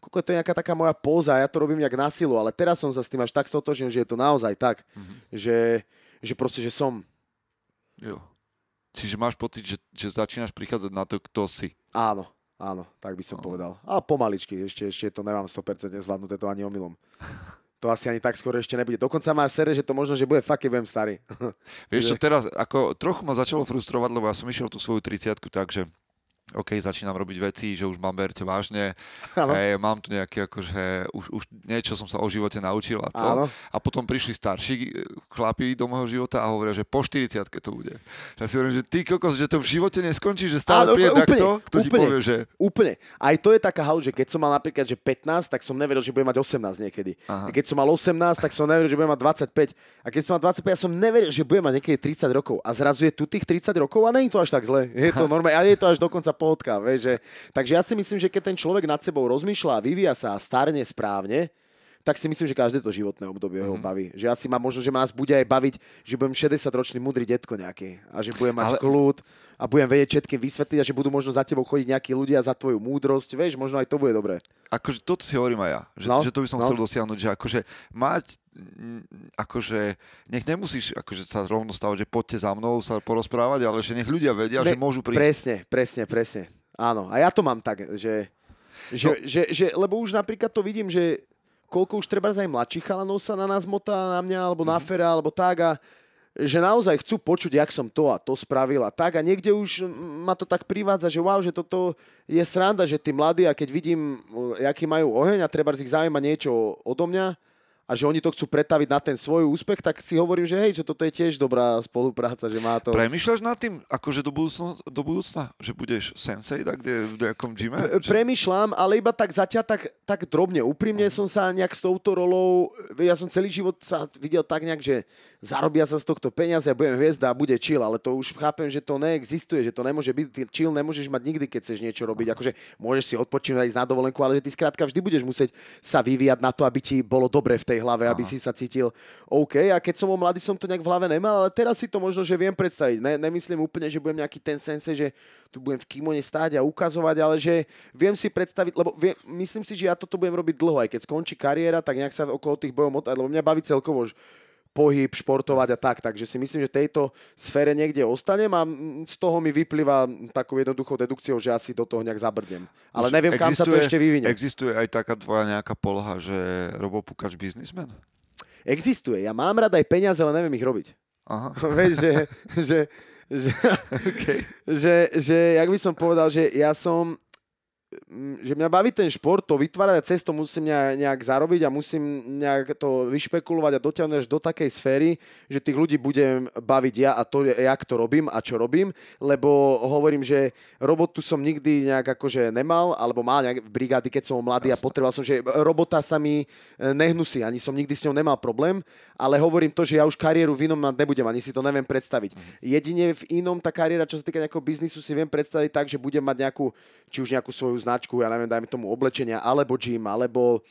koľko to je nejaká taká moja póza, ja to robím nejak na silu, ale teraz som sa s tým až tak stotožnil, že je to naozaj tak, mm-hmm. že, že proste, že som Jo. Čiže máš pocit, že, že začínaš prichádzať na to, kto si. Áno, áno, tak by som no. povedal. A pomaličky, ešte, ešte to nemám 100% zvládnuté to ani omylom. To asi ani tak skoro ešte nebude. Dokonca máš sere, že to možno, že bude fakt, keď budem starý. Vieš čo, teraz ako trochu ma začalo frustrovať, lebo ja som išiel tú svoju 30 takže OK, začínam robiť veci, že už mám berte vážne, hej, mám tu nejaké akože, už, už niečo som sa o živote naučil a to. Áno. A potom prišli starší e, chlapi do môjho života a hovoria, že po 40 to bude. Ja si hovorím, že ty kokos, že to v živote neskončí, že stále príde takto, kto ti povie, že... Úplne. Aj to je taká halu, že keď som mal napríklad, že 15, tak som neveril, že budem mať 18 niekedy. Aha. A keď som mal 18, tak som neveril, že budem mať 25. A keď som mal 25, ja som neveril, že budem mať niekedy 30 rokov. A zrazu je tu tých 30 rokov a je to až tak zle. Je to normálne, a je to až dokonca pohodka. Vieš, že... Takže ja si myslím, že keď ten človek nad sebou rozmýšľa a vyvíja sa a starne správne, tak si myslím, že každé to životné obdobie mm-hmm. ho mhm. baví. Že asi ma možno, že ma nás bude aj baviť, že budem 60-ročný mudrý detko nejaký a že budem mať Ale... kľud a budem vedieť všetkým vysvetliť a že budú možno za tebou chodiť nejakí ľudia za tvoju múdrosť, vieš, možno aj to bude dobré. Akože toto si hovorím aj ja, že, no, že to by som no. chcel dosiahnuť, že akože mať akože nech nemusíš akože sa rovno stavať, že poďte za mnou sa porozprávať, ale že nech ľudia vedia, ne, že môžu prísť. Presne, presne, presne. Áno, a ja to mám tak, že, že, no. že, že lebo už napríklad to vidím, že koľko už treba aj mladších chalanov sa na nás motá, na mňa, alebo na mm-hmm. Fera, alebo tak a že naozaj chcú počuť, jak som to a to spravil a tak a niekde už ma to tak privádza, že wow, že toto je sranda, že tí mladí a keď vidím, aký majú oheň a treba z ich zaujíma niečo odo mňa a že oni to chcú pretaviť na ten svoj úspech, tak si hovorím, že hej, že toto je tiež dobrá spolupráca, že má to... Premýšľaš nad tým, akože do budúcna, do budúcna že budeš sensei, tak kde, v nejakom gyme? P- premýšľam, ale iba tak zatiaľ tak, tak drobne. Úprimne uh-huh. som sa nejak s touto rolou, ja som celý život sa videl tak nejak, že zarobia sa z tohto peniaze a budem hviezda a bude chill, ale to už chápem, že to neexistuje, že to nemôže byť, chill nemôžeš mať nikdy, keď chceš niečo robiť. Akože môžeš si odpočínať ísť na dovolenku, ale že ty skrátka vždy budeš musieť sa vyvíjať na to, aby ti bolo dobre v tej tej hlave, aby Aha. si sa cítil OK. A keď som bol mladý, som to nejak v hlave nemal, ale teraz si to možno, že viem predstaviť. Ne, nemyslím úplne, že budem nejaký ten sense, že tu budem v kimone stáť a ukazovať, ale že viem si predstaviť, lebo viem, myslím si, že ja toto budem robiť dlho, aj keď skončí kariéra, tak nejak sa okolo tých bojov motať, lebo mňa baví celkovo pohyb, športovať a tak. Takže si myslím, že tejto sfére niekde ostanem a z toho mi vyplýva takou jednoduchou dedukciou, že asi do toho nejak zabrdnem. Ale neviem, existuje, kam sa to ešte vyvinie. Existuje aj taká tvoja nejaká poloha, že Robo Pukač biznismen? Existuje. Ja mám rád aj peniaze, ale neviem ich robiť. Aha. Vieš, že, že, že, okay. že, že, jak by som povedal, že ja som že mňa baví ten šport, to vytvárať cez to musím nejak zarobiť a musím nejak to vyšpekulovať a dotiahnuť až do takej sféry, že tých ľudí budem baviť ja a to, jak to robím a čo robím, lebo hovorím, že robotu som nikdy nejak akože nemal, alebo mal nejak brigády, keď som mladý a potreboval som, že robota sa mi e, nehnusí, ani som nikdy s ňou nemal problém, ale hovorím to, že ja už kariéru v inom nebudem, ani si to neviem predstaviť. Mhm. Jedine v inom tá kariéra, čo sa týka nejakého biznisu, si viem predstaviť tak, že budem mať nejakú, či už nejakú svoju značku, ja neviem, dajme tomu oblečenia, alebo gym, alebo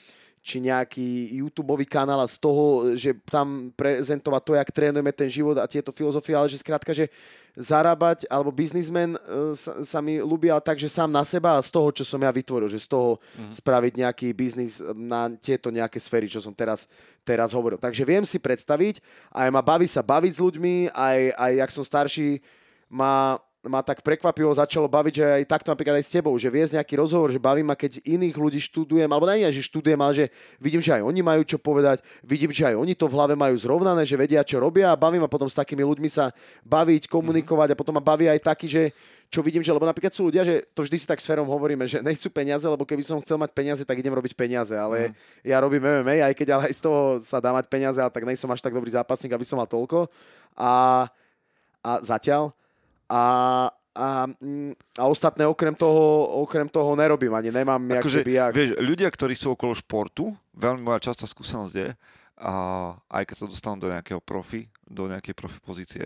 či nejaký YouTube kanál a z toho, že tam prezentovať to, jak trénujeme ten život a tieto filozofie, ale že skrátka, že zarábať, alebo biznismen uh, sa, sa mi ľúbia tak, že sám na seba a z toho, čo som ja vytvoril, že z toho mm. spraviť nejaký biznis na tieto nejaké sféry, čo som teraz, teraz hovoril. Takže viem si predstaviť, aj ma baví sa baviť s ľuďmi, aj, aj jak som starší, ma ma tak prekvapivo začalo baviť, že aj takto napríklad aj s tebou, že viesť nejaký rozhovor, že baví ma, keď iných ľudí študujem, alebo nie, že študujem, ale že vidím, že aj oni majú čo povedať, vidím, že aj oni to v hlave majú zrovnané, že vedia, čo robia a baví ma potom s takými ľuďmi sa baviť, komunikovať a potom ma baví aj taký, že čo vidím, že lebo napríklad sú ľudia, že to vždy si tak s Ferom hovoríme, že nechcú peniaze, lebo keby som chcel mať peniaze, tak idem robiť peniaze, ale mm. ja robím MMA, aj keď ale aj z toho sa dá mať peniaze, ale tak nejsem až tak dobrý zápasník, aby som mal toľko. A, a zatiaľ a, a, mm, a ostatné okrem toho, okrem toho nerobím, ani nemám akože, jak... Vieš, ľudia, ktorí sú okolo športu, veľmi moja častá skúsenosť je, a aj keď sa dostanú do nejakého profi, do nejakej profi pozície,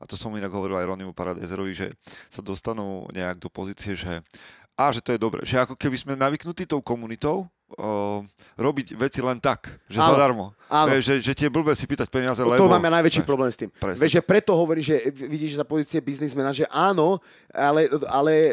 a to som inak hovoril aj Ronimu Paradezerovi, že sa dostanú nejak do pozície, že a že to je dobré, že ako keby sme navyknutí tou komunitou, robiť veci len tak, že áno, zadarmo. Áno. Vieš, že, že tie blbé si pýtať peniaze, lebo... To máme najväčší problém s tým. Presne. Vieš, že preto hovorí, že vidíš za pozície biznismena, že áno, ale, ale e,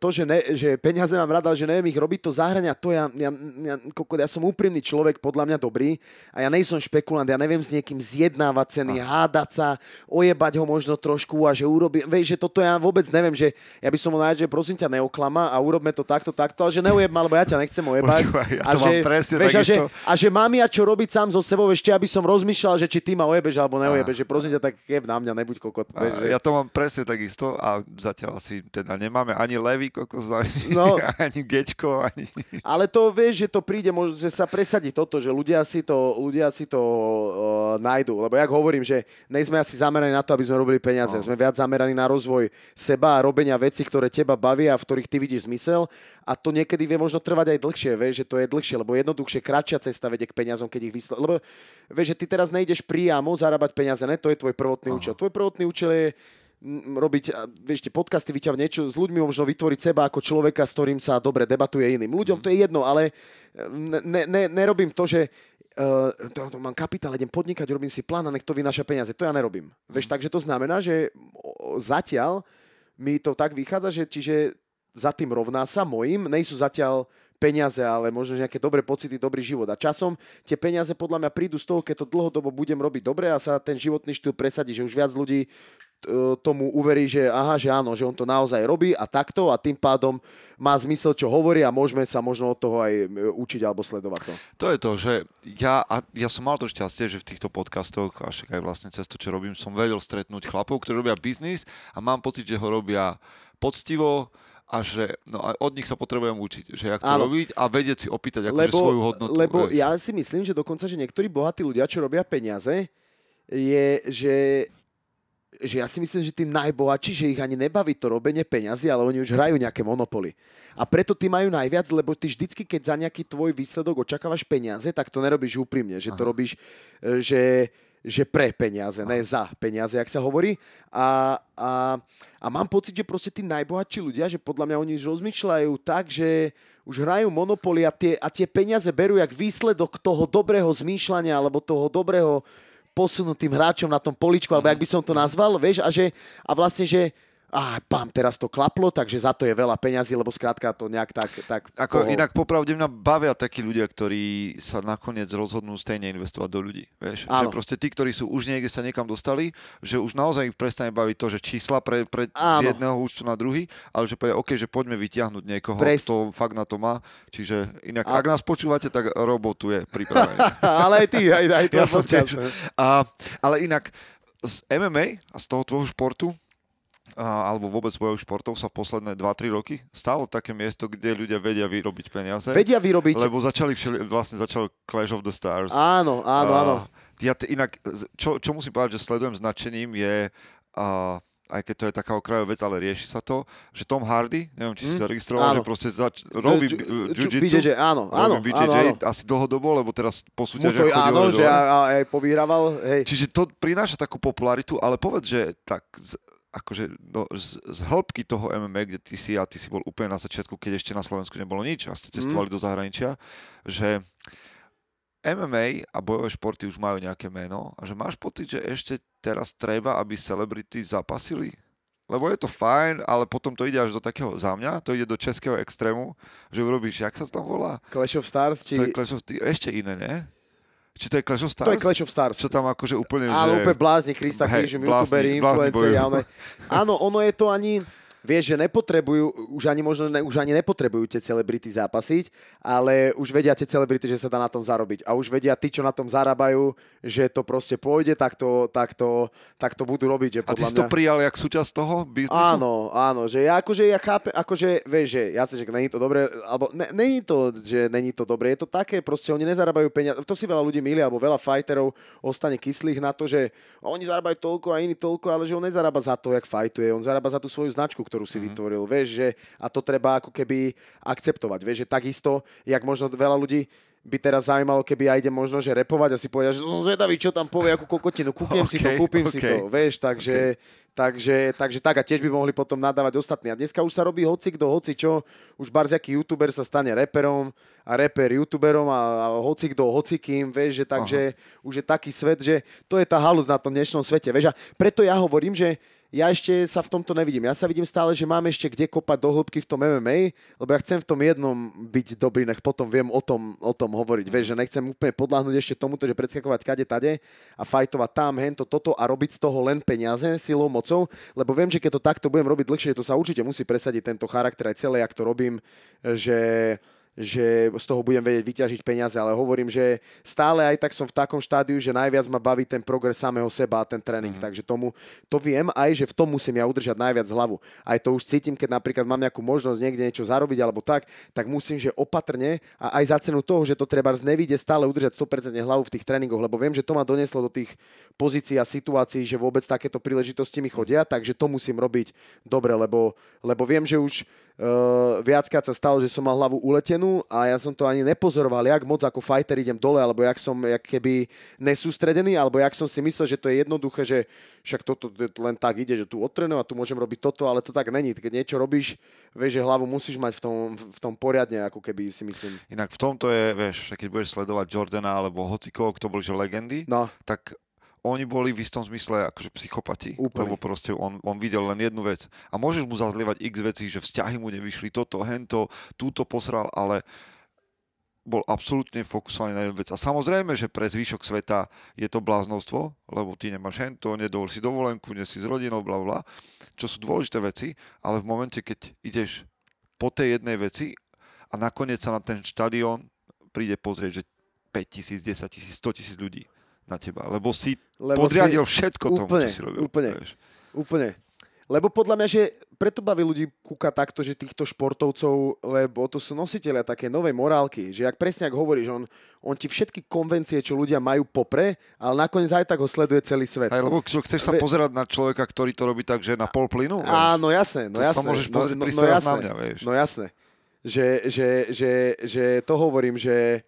to, že, ne, že peniaze mám rada, že neviem ich robiť, to zahrania, to ja, ja, ja, ja som úprimný človek, podľa mňa dobrý a ja nejsem špekulant, ja neviem s niekým zjednávať ceny, Aha. hádať sa, ojebať ho možno trošku a že urobím, vieš, že toto ja vôbec neviem, že ja by som mal že prosím ťa neoklama a urobme to takto, takto, ale že neujeb ma, lebo ja ťa nechcem ojebať. Ja a, že, presne vieš, a, že, a že mám ja čo robiť sám so sebou, ešte aby som rozmýšľal, že či ty ma ojebeš alebo neojebeš, že prosím ťa, tak jeb na mňa, nebuď kokot. Vieš, že... Ja to mám presne takisto a zatiaľ asi teda nemáme ani levý kokos, ani, no, ani gečko, ani... Ale to vieš, že to príde, že sa presadí toto, že ľudia si to, ľudia si to uh, nájdu, lebo jak hovorím, že nejsme asi zameraní na to, aby sme robili peniaze, no. sme viac zameraní na rozvoj seba a robenia veci, ktoré teba bavia a v ktorých ty vidíš zmysel. A to niekedy vie možno trvať aj dlhšie, vieš, že to je dlhšie, lebo jednoduchšie, kratšia cesta vedie k peniazom, keď ich vyslo... Lebo vieš, že ty teraz nejdeš priamo zarábať peniaze, ne? To je tvoj prvotný Aha. účel. Tvoj prvotný účel je robiť, vieš, tie podcasty vyťahovať niečo s ľuďmi, možno vytvoriť seba ako človeka, s ktorým sa dobre debatuje iným. Ľuďom mm. to je jedno, ale ne, ne, nerobím to, že uh, to, to mám kapitál, idem podnikať, robím si plán a nech to vynáša peniaze. To ja nerobím. Mm. Vieš, takže to znamená, že zatiaľ mi to tak vychádza, že čiže za tým rovná sa mojim, nejsú zatiaľ peniaze, ale možno nejaké dobré pocity, dobrý život. A časom tie peniaze podľa mňa prídu z toho, keď to dlhodobo budem robiť dobre a sa ten životný štýl presadí, že už viac ľudí e, tomu uverí, že aha, že áno, že on to naozaj robí a takto a tým pádom má zmysel, čo hovorí a môžeme sa možno od toho aj e, učiť alebo sledovať to. To je to, že ja, a ja som mal to šťastie, že v týchto podcastoch a však aj vlastne cez to, čo robím, som vedel stretnúť chlapov, ktorí robia biznis a mám pocit, že ho robia poctivo, a že no a od nich sa potrebujem učiť, že jak to Áno. robiť a vedieť si opýtať akože lebo, svoju hodnotu. lebo vieš. ja si myslím, že dokonca, že niektorí bohatí ľudia, čo robia peniaze, je, že že ja si myslím, že tí najbohatší, že ich ani nebaví to robenie peňazí, ale oni už hrajú nejaké monopoly. A preto ty majú najviac, lebo ty vždycky, keď za nejaký tvoj výsledok očakávaš peniaze, tak to nerobíš úprimne, že to robíš, e, že, že pre peniaze, ne za peniaze, jak sa hovorí. A, a, a mám pocit, že proste tí najbohatší ľudia, že podľa mňa oni rozmýšľajú tak, že už hrajú monopoly a tie, a tie peniaze berú jak výsledok toho dobrého zmýšľania alebo toho dobrého posunutým hráčom na tom poličku, alebo jak by som to nazval, vieš, a že, a vlastne, že a pám, teraz to klaplo, takže za to je veľa peňazí, lebo skrátka to nejak tak... tak Ako, poho- inak popravde mňa bavia takí ľudia, ktorí sa nakoniec rozhodnú stejne investovať do ľudí. Vieš? Že proste tí, ktorí sú už niekde sa niekam dostali, že už naozaj ich prestane baviť to, že čísla pre, pre z jedného účtu na druhý, ale že povie, OK, že poďme vytiahnuť niekoho, Pres- kto fakt na to má. Čiže inak, A- ak nás počúvate, tak robotu je pripravený. ale aj ty, aj, aj ja som tiež. ne? A, ale inak z MMA a z toho tvojho športu alebo vôbec bojových športov sa posledné 2-3 roky stalo také miesto, kde ľudia vedia vyrobiť peniaze. Vedia vyrobiť... Lebo začali všeli, vlastne začal Clash of the Stars. Áno, áno, áno. Ja t- inak, čo, čo musím povedať, že sledujem s nadšením je, a, aj keď to je taká okrajová vec, ale rieši sa to, že Tom Hardy, neviem, či si Hm? sa registroval, Áno. že proste zač- robí jiu-jitsu. BJJ, áno, áno, robí áno, BJJ áno. asi dlhodobo, lebo teraz po Mu súťaži to áno, že aj, aj povýraval, hej. Čiže to prináša takú popularitu, ale povedz, že tak akože no, z, z hĺbky toho MMA, kde ty si a ty si bol úplne na začiatku, keď ešte na Slovensku nebolo nič a ste cestovali do zahraničia, že MMA a bojové športy už majú nejaké meno a že máš pocit, že ešte teraz treba, aby celebrity zapasili? Lebo je to fajn, ale potom to ide až do takého, za mňa, to ide do českého extrému, že urobíš, jak sa to tam volá? Clash of Stars, či... To je Clash of, ešte iné, nie? Či to je Clash of Stars? To je Clash of Stars. Čo tam akože úplne, Áno, že... úplne blázni, Krista Hej, Krížim, youtuberi, influenceri. Áno, ono je to ani... Vieš, že nepotrebujú, už ani možno ne, už ani nepotrebujú tie celebrity zápasiť, ale už vedia tie celebrity, že sa dá na tom zarobiť. A už vedia tí, čo na tom zarábajú, že to proste pôjde, tak to, tak to, tak to budú robiť. Že A ty podľa si to mňa... prijal jak súčasť toho biznisu? Áno, áno, že ja akože ja chápem, akože vieš, že jasne, že není to dobré, alebo ne, není to, že není to dobré, je to také, proste oni nezarábajú peniaze, to si veľa ľudí milí, alebo veľa fighterov ostane kyslých na to, že oni zarábajú toľko a iní toľko, ale že on nezarába za to, jak fightuje, on zarába za tú svoju značku, ktorú si mm-hmm. vytvoril, vieš, že a to treba ako keby akceptovať, vieš, že takisto, jak možno veľa ľudí by teraz zaujímalo, keby ja idem možno, že repovať a si povedia, že som zvedavý, čo tam povie, akú kokotinu, kúpim si to, kúpim si OK. to, vieš, takže, takže, takže tak a tiež by mohli potom nadávať ostatní. A dneska už sa robí hoci kto, hoci čo, už barziaký youtuber sa stane reperom a reper youtuberom a, a hoci kto, hoci kým, vieš, že takže už je taký svet, že to je tá halus na tom dnešnom svete, vieš, a preto ja hovorím, že ja ešte sa v tomto nevidím. Ja sa vidím stále, že mám ešte kde kopať do hĺbky v tom MMA, lebo ja chcem v tom jednom byť dobrý, nech potom viem o tom, o tom hovoriť. Vieš, že nechcem úplne podľahnúť ešte tomuto, že predskakovať kade tade a fajtovať tam, hento, toto a robiť z toho len peniaze silou, mocou, lebo viem, že keď to takto budem robiť dlhšie, to sa určite musí presadiť tento charakter aj celé, jak to robím, že že z toho budem vedieť vyťažiť peniaze, ale hovorím, že stále aj tak som v takom štádiu, že najviac ma baví ten progres samého seba a ten tréning, mm. takže tomu, to viem aj, že v tom musím ja udržať najviac hlavu. Aj to už cítim, keď napríklad mám nejakú možnosť niekde niečo zarobiť alebo tak, tak musím, že opatrne a aj za cenu toho, že to treba nevíde stále udržať 100% hlavu v tých tréningoch, lebo viem, že to ma doneslo do tých pozícií a situácií, že vôbec takéto príležitosti mi chodia, takže to musím robiť dobre, lebo, lebo viem, že už Uh, viackrát sa stalo, že som mal hlavu uletenú a ja som to ani nepozoroval, jak moc ako fighter idem dole, alebo jak som jak keby nesústredený, alebo jak som si myslel, že to je jednoduché, že však toto len tak ide, že tu odtrenujem a tu môžem robiť toto, ale to tak není. Keď niečo robíš, vieš, že hlavu musíš mať v tom, v tom poriadne, ako keby si myslím. Inak v tomto je, vieš, keď budeš sledovať Jordana alebo hocikoho, kto boli že legendy, No, tak oni boli v istom zmysle akože psychopati, Úplne. lebo proste on, on videl len jednu vec. A môžeš mu zazlievať x vecí, že vzťahy mu nevyšli, toto, hento, túto posral, ale bol absolútne fokusovaný na jednu vec. A samozrejme, že pre zvyšok sveta je to bláznostvo, lebo ty nemáš hento, nedovol si dovolenku, nie si s rodinou, bla bla, čo sú dôležité veci, ale v momente, keď ideš po tej jednej veci a nakoniec sa na ten štadión príde pozrieť, že 5 tisíc, 10 tisíc, 100 tisíc ľudí na teba, lebo si Lebo podriadil si- všetko tomu, úplne, čo si robil. úplne. Vieš. Úplne. Lebo podľa mňa, že preto baví ľudí kúka takto, že týchto športovcov, lebo to sú nositeľia také novej morálky, že ak presne ak hovoríš, on, on ti všetky konvencie, čo ľudia majú popre, ale nakoniec aj tak ho sleduje celý svet. Aj, lebo čo, chceš sa pozerať na človeka, ktorý to robí tak, že na pol plynu? Áno, jasné, no si to jasné. môžeš no, pozrieť no, no, stojac jasné, na mňa, vieš. No jasné. Že, že, že, že to hovorím, že,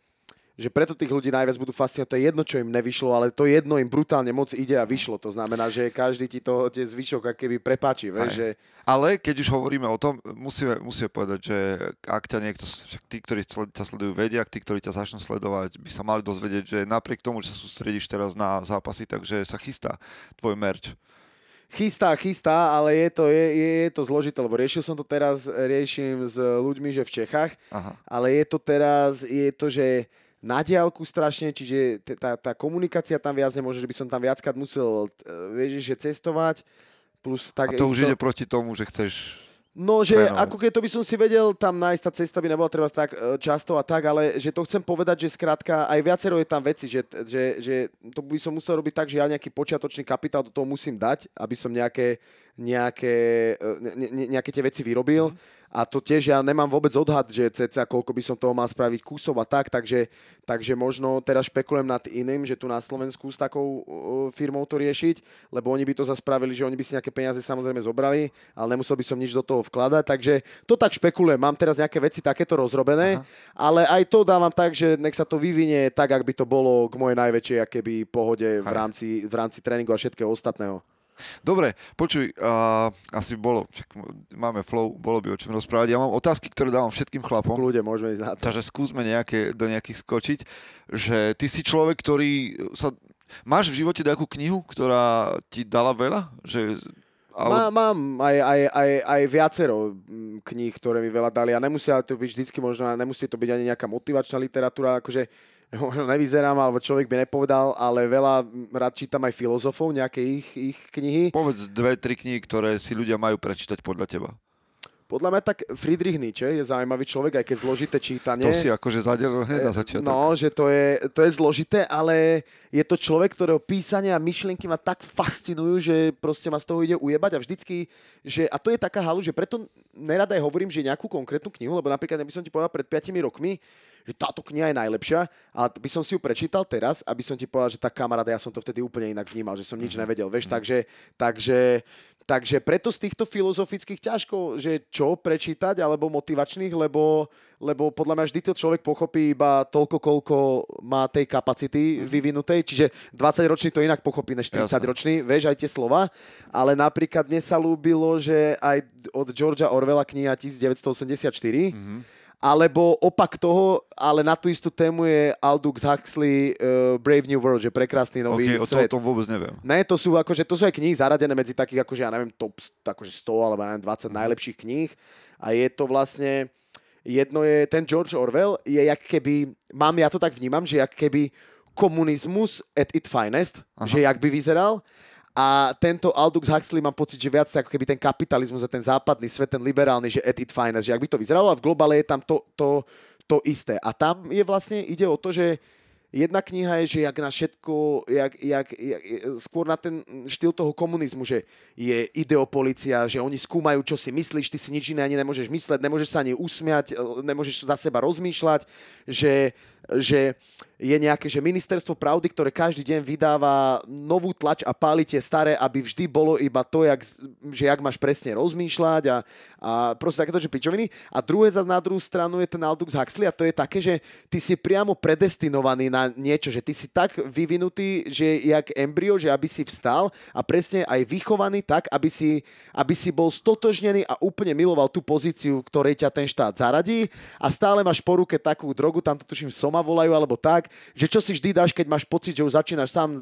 že preto tých ľudí najviac budú fascinovať. To je jedno, čo im nevyšlo, ale to jedno im brutálne moc ide a vyšlo. To znamená, že každý ti to tie zvyšok keby prepáči. Hej. že, Ale keď už hovoríme o tom, musíme, musíme povedať, že ak ťa niekto, však tí, ktorí ťa sledujú, vedia, tí, ktorí ťa začnú sledovať, by sa mali dozvedieť, že napriek tomu, že sa sústredíš teraz na zápasy, takže sa chystá tvoj merch. chystá, chystá, ale je to, je, je, je to zložité, lebo riešil som to teraz, riešim s ľuďmi, že v Čechách, Aha. ale je to teraz, je to, že na diálku strašne, čiže tá, tá komunikácia tam viac nemôže, že by som tam viackrát musel, t- vieš, že cestovať, plus tak A to už isto- ide proti tomu, že chceš... No, že trénovať. ako keď to by som si vedel tam nájsť, tá cesta by nebola treba tak e, často a tak, ale že to chcem povedať, že skrátka aj viacero je tam veci, že, že, že to by som musel robiť tak, že ja nejaký počiatočný kapitál do toho musím dať, aby som nejaké, nejaké, e, ne, ne, nejaké tie veci vyrobil. A to tiež ja nemám vôbec odhad, že cca koľko by som toho mal spraviť kusov a tak, takže, takže možno teraz špekulujem nad iným, že tu na Slovensku s takou uh, firmou to riešiť, lebo oni by to zaspravili, že oni by si nejaké peniaze samozrejme zobrali, ale nemusel by som nič do toho vkladať, takže to tak špekulujem. Mám teraz nejaké veci takéto rozrobené, ale aj to dávam tak, že nech sa to vyvinie tak, ak by to bolo k mojej najväčšej akéby pohode v rámci, v rámci tréningu a všetkého ostatného. Dobre, počuj, uh, asi bolo, však máme flow, bolo by o čom rozprávať. Ja mám otázky, ktoré dávam všetkým chlapom. Kľude, môžeme ísť na to. Takže skúsme nejaké, do nejakých skočiť, že ty si človek, ktorý sa... Máš v živote nejakú knihu, ktorá ti dala veľa? Že, ale... Má, mám aj, aj, aj, aj viacero mm, kníh, ktoré mi veľa dali a nemusia to byť vždycky možno, a nemusí to byť ani nejaká motivačná literatúra, akože možno nevyzerám, alebo človek by nepovedal, ale veľa rád čítam aj filozofov, nejaké ich, ich knihy. Povedz dve, tri knihy, ktoré si ľudia majú prečítať podľa teba. Podľa mňa tak Friedrich Nietzsche je zaujímavý človek, aj keď zložité čítanie. To si akože zadelil hneď na začiatok. No, že to je, to je zložité, ale je to človek, ktorého písanie a myšlienky ma tak fascinujú, že proste ma z toho ide ujebať a vždycky, že, a to je taká halu, že preto nerada aj hovorím, že nejakú konkrétnu knihu, lebo napríklad ja by som ti povedal pred 5 rokmi, že táto kniha je najlepšia a by som si ju prečítal teraz, aby som ti povedal, že tá kamaráda, ja som to vtedy úplne inak vnímal, že som nič nevedel, vieš, takže, takže, takže preto z týchto filozofických ťažko, že čo prečítať, alebo motivačných, lebo, lebo podľa mňa vždy to človek pochopí iba toľko, koľko má tej kapacity vyvinutej, čiže 20 ročný to inak pochopí než 30 Jasné. ročný, vieš aj tie slova, ale napríklad mne sa ľúbilo, že aj od Georgia Orwella kniha 1984, alebo opak toho, ale na tú istú tému je Aldous Huxley uh, Brave New World, že prekrásny nový OK, o to, svet. o tom vôbec neviem. Ne, to sú, akože, to sú aj knihy zaradené medzi takých, akože ja neviem, top akože 100 alebo neviem, 20 najlepších kníh. A je to vlastne, jedno je, ten George Orwell je jak keby, mám, ja to tak vnímam, že jak keby komunizmus at its finest, Aha. že jak by vyzeral. A tento Aldous Huxley mám pocit, že viac ako keby ten kapitalizmus a ten západný svet, ten liberálny, že at its finest, že ak by to vyzeralo a v globále je tam to, to, to isté. A tam je vlastne, ide o to, že Jedna kniha je, že jak na všetko, jak, jak, jak, skôr na ten štýl toho komunizmu, že je ideopolicia, že oni skúmajú, čo si myslíš, ty si nič iné ani nemôžeš mysleť, nemôžeš sa ani usmiať, nemôžeš za seba rozmýšľať, že, že je nejaké, že ministerstvo pravdy, ktoré každý deň vydáva novú tlač a páli tie staré, aby vždy bolo iba to, jak, že jak máš presne rozmýšľať a, a proste takéto, že pičoviny. A druhé zase na druhú stranu je ten Aldous Huxley a to je také, že ty si priamo predestinovaný na niečo, že ty si tak vyvinutý, že jak embryo, že aby si vstal a presne aj vychovaný tak, aby si, aby si bol stotožnený a úplne miloval tú pozíciu, ktorej ťa ten štát zaradí a stále máš po ruke takú drogu, tam to tuším soma volajú alebo tak, že čo si vždy dáš, keď máš pocit, že už začínaš sám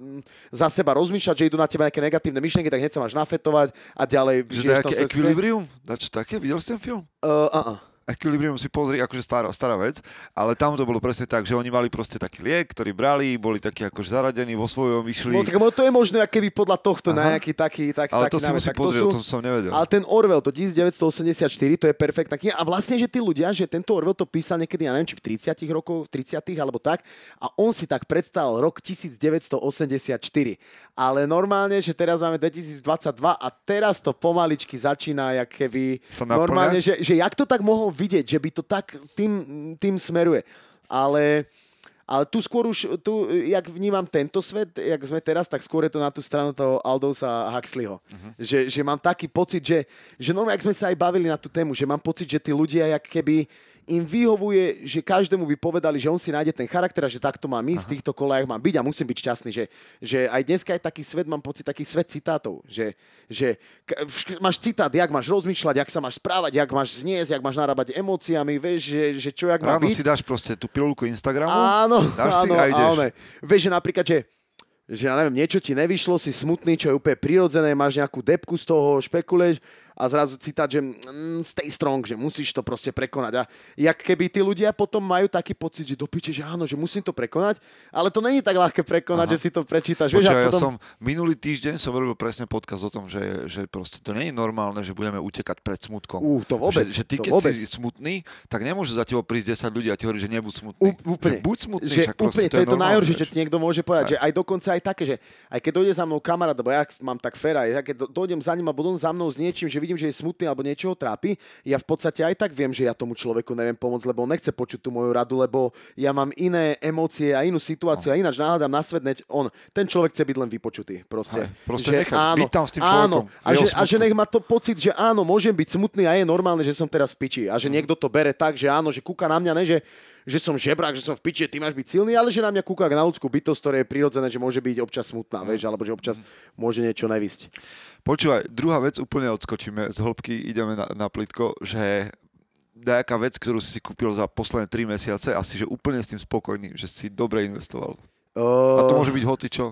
mm, za seba rozmýšľať, že idú na teba nejaké negatívne myšlienky, tak hneď sa máš nafetovať a ďalej Že nejaké ekvilibrium? Dač také? Videl si ten film? Uh, uh, uh. Equilibrium si pozri, akože stará, stará vec, ale tam to bolo presne tak, že oni mali proste taký liek, ktorý brali, boli takí akože zaradení vo svojom, išli... No tak to je možno keby podľa tohto Aha. nejaký taký, taký Ale taký to si musí pozrieť, sú... to som nevedel. Ale ten Orwell, to 1984, to je perfektná kniha. A vlastne, že tí ľudia, že tento Orwell to písal niekedy, ja neviem, či v 30 rokoch, v 30 alebo tak, a on si tak predstavil rok 1984. Ale normálne, že teraz máme 2022 a teraz to pomaličky začína, jak keby... Normálne, že, že jak to tak mohol vidieť, že by to tak tým, tým smeruje. Ale, ale tu skôr už, tu, jak vnímam tento svet, jak sme teraz, tak skôr je to na tú stranu toho Aldousa Huxleyho. Uh-huh. Že, že mám taký pocit, že, že normálne, jak sme sa aj bavili na tú tému, že mám pocit, že tí ľudia, jak keby im vyhovuje, že každému by povedali, že on si nájde ten charakter a že takto mám ísť, v týchto kolajach mám byť a musím byť šťastný. Že, že aj dneska je taký svet, mám pocit, taký svet citátov. Že, že máš citát, jak máš rozmýšľať, jak sa máš správať, jak máš zniesť, jak máš narábať emóciami, vieš, že, že čo, jak má Ráno byť. si dáš proste tú pilulku Instagramu, áno, dáš áno, si a ideš. áno. Vieš, že napríklad, že že ja neviem, niečo ti nevyšlo, si smutný, čo je úplne prirodzené, máš nejakú depku z toho, špekuluješ a zrazu citát, že mm, stay strong, že musíš to proste prekonať. A jak keby tí ľudia potom majú taký pocit, že dopíče, že áno, že musím to prekonať, ale to není tak ľahké prekonať, Aha. že si to prečítaš. Počuva, vieš, ja potom... som minulý týždeň som robil presne podcast o tom, že, že proste to je normálne, že budeme utekať pred smutkom. Uh, to vôbec. Že, že ty, keď vôbec. si smutný, tak nemôže za tebou prísť 10 ľudí a ti hovorí, že nebuď smutný. U, úplne. Že buď smutný, že však úplne, to je to najhoršie, čo vieš. ti niekto môže povedať. Že aj dokonca aj také, že aj keď dojde za mnou kamarát, lebo ja mám tak féra, ja keď do- dojdem za ním a budú za mnou s niečím, že vidím, že je smutný alebo niečo ho trápi, ja v podstate aj tak viem, že ja tomu človeku neviem pomôcť, lebo on nechce počuť tú moju radu, lebo ja mám iné emócie a inú situáciu a ináč nahľadám na svet, neď on, ten človek chce byť len vypočutý. Proste, Hej, proste že nechať byť tam s tým áno, a že, a že nech má to pocit, že áno, môžem byť smutný a je normálne, že som teraz v piči. A že niekto to bere tak, že áno, že kúka na mňa, ne, že, že som žebrák, že som v piči, ty máš byť silný, ale že na mňa kúka na ľudskú bytosť, ktoré je prirodzené, že môže byť občas smutná, vieš, alebo že občas môže niečo nevisť. Počúvaj, druhá vec, úplne odskočíme z hĺbky, ideme na, na plitko, že nejaká vec, ktorú si kúpil za posledné 3 mesiace a si že úplne s tým spokojný, že si dobre investoval. A to môže byť hocičo.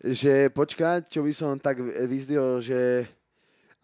Že počkať, čo by som tak vyzdil, že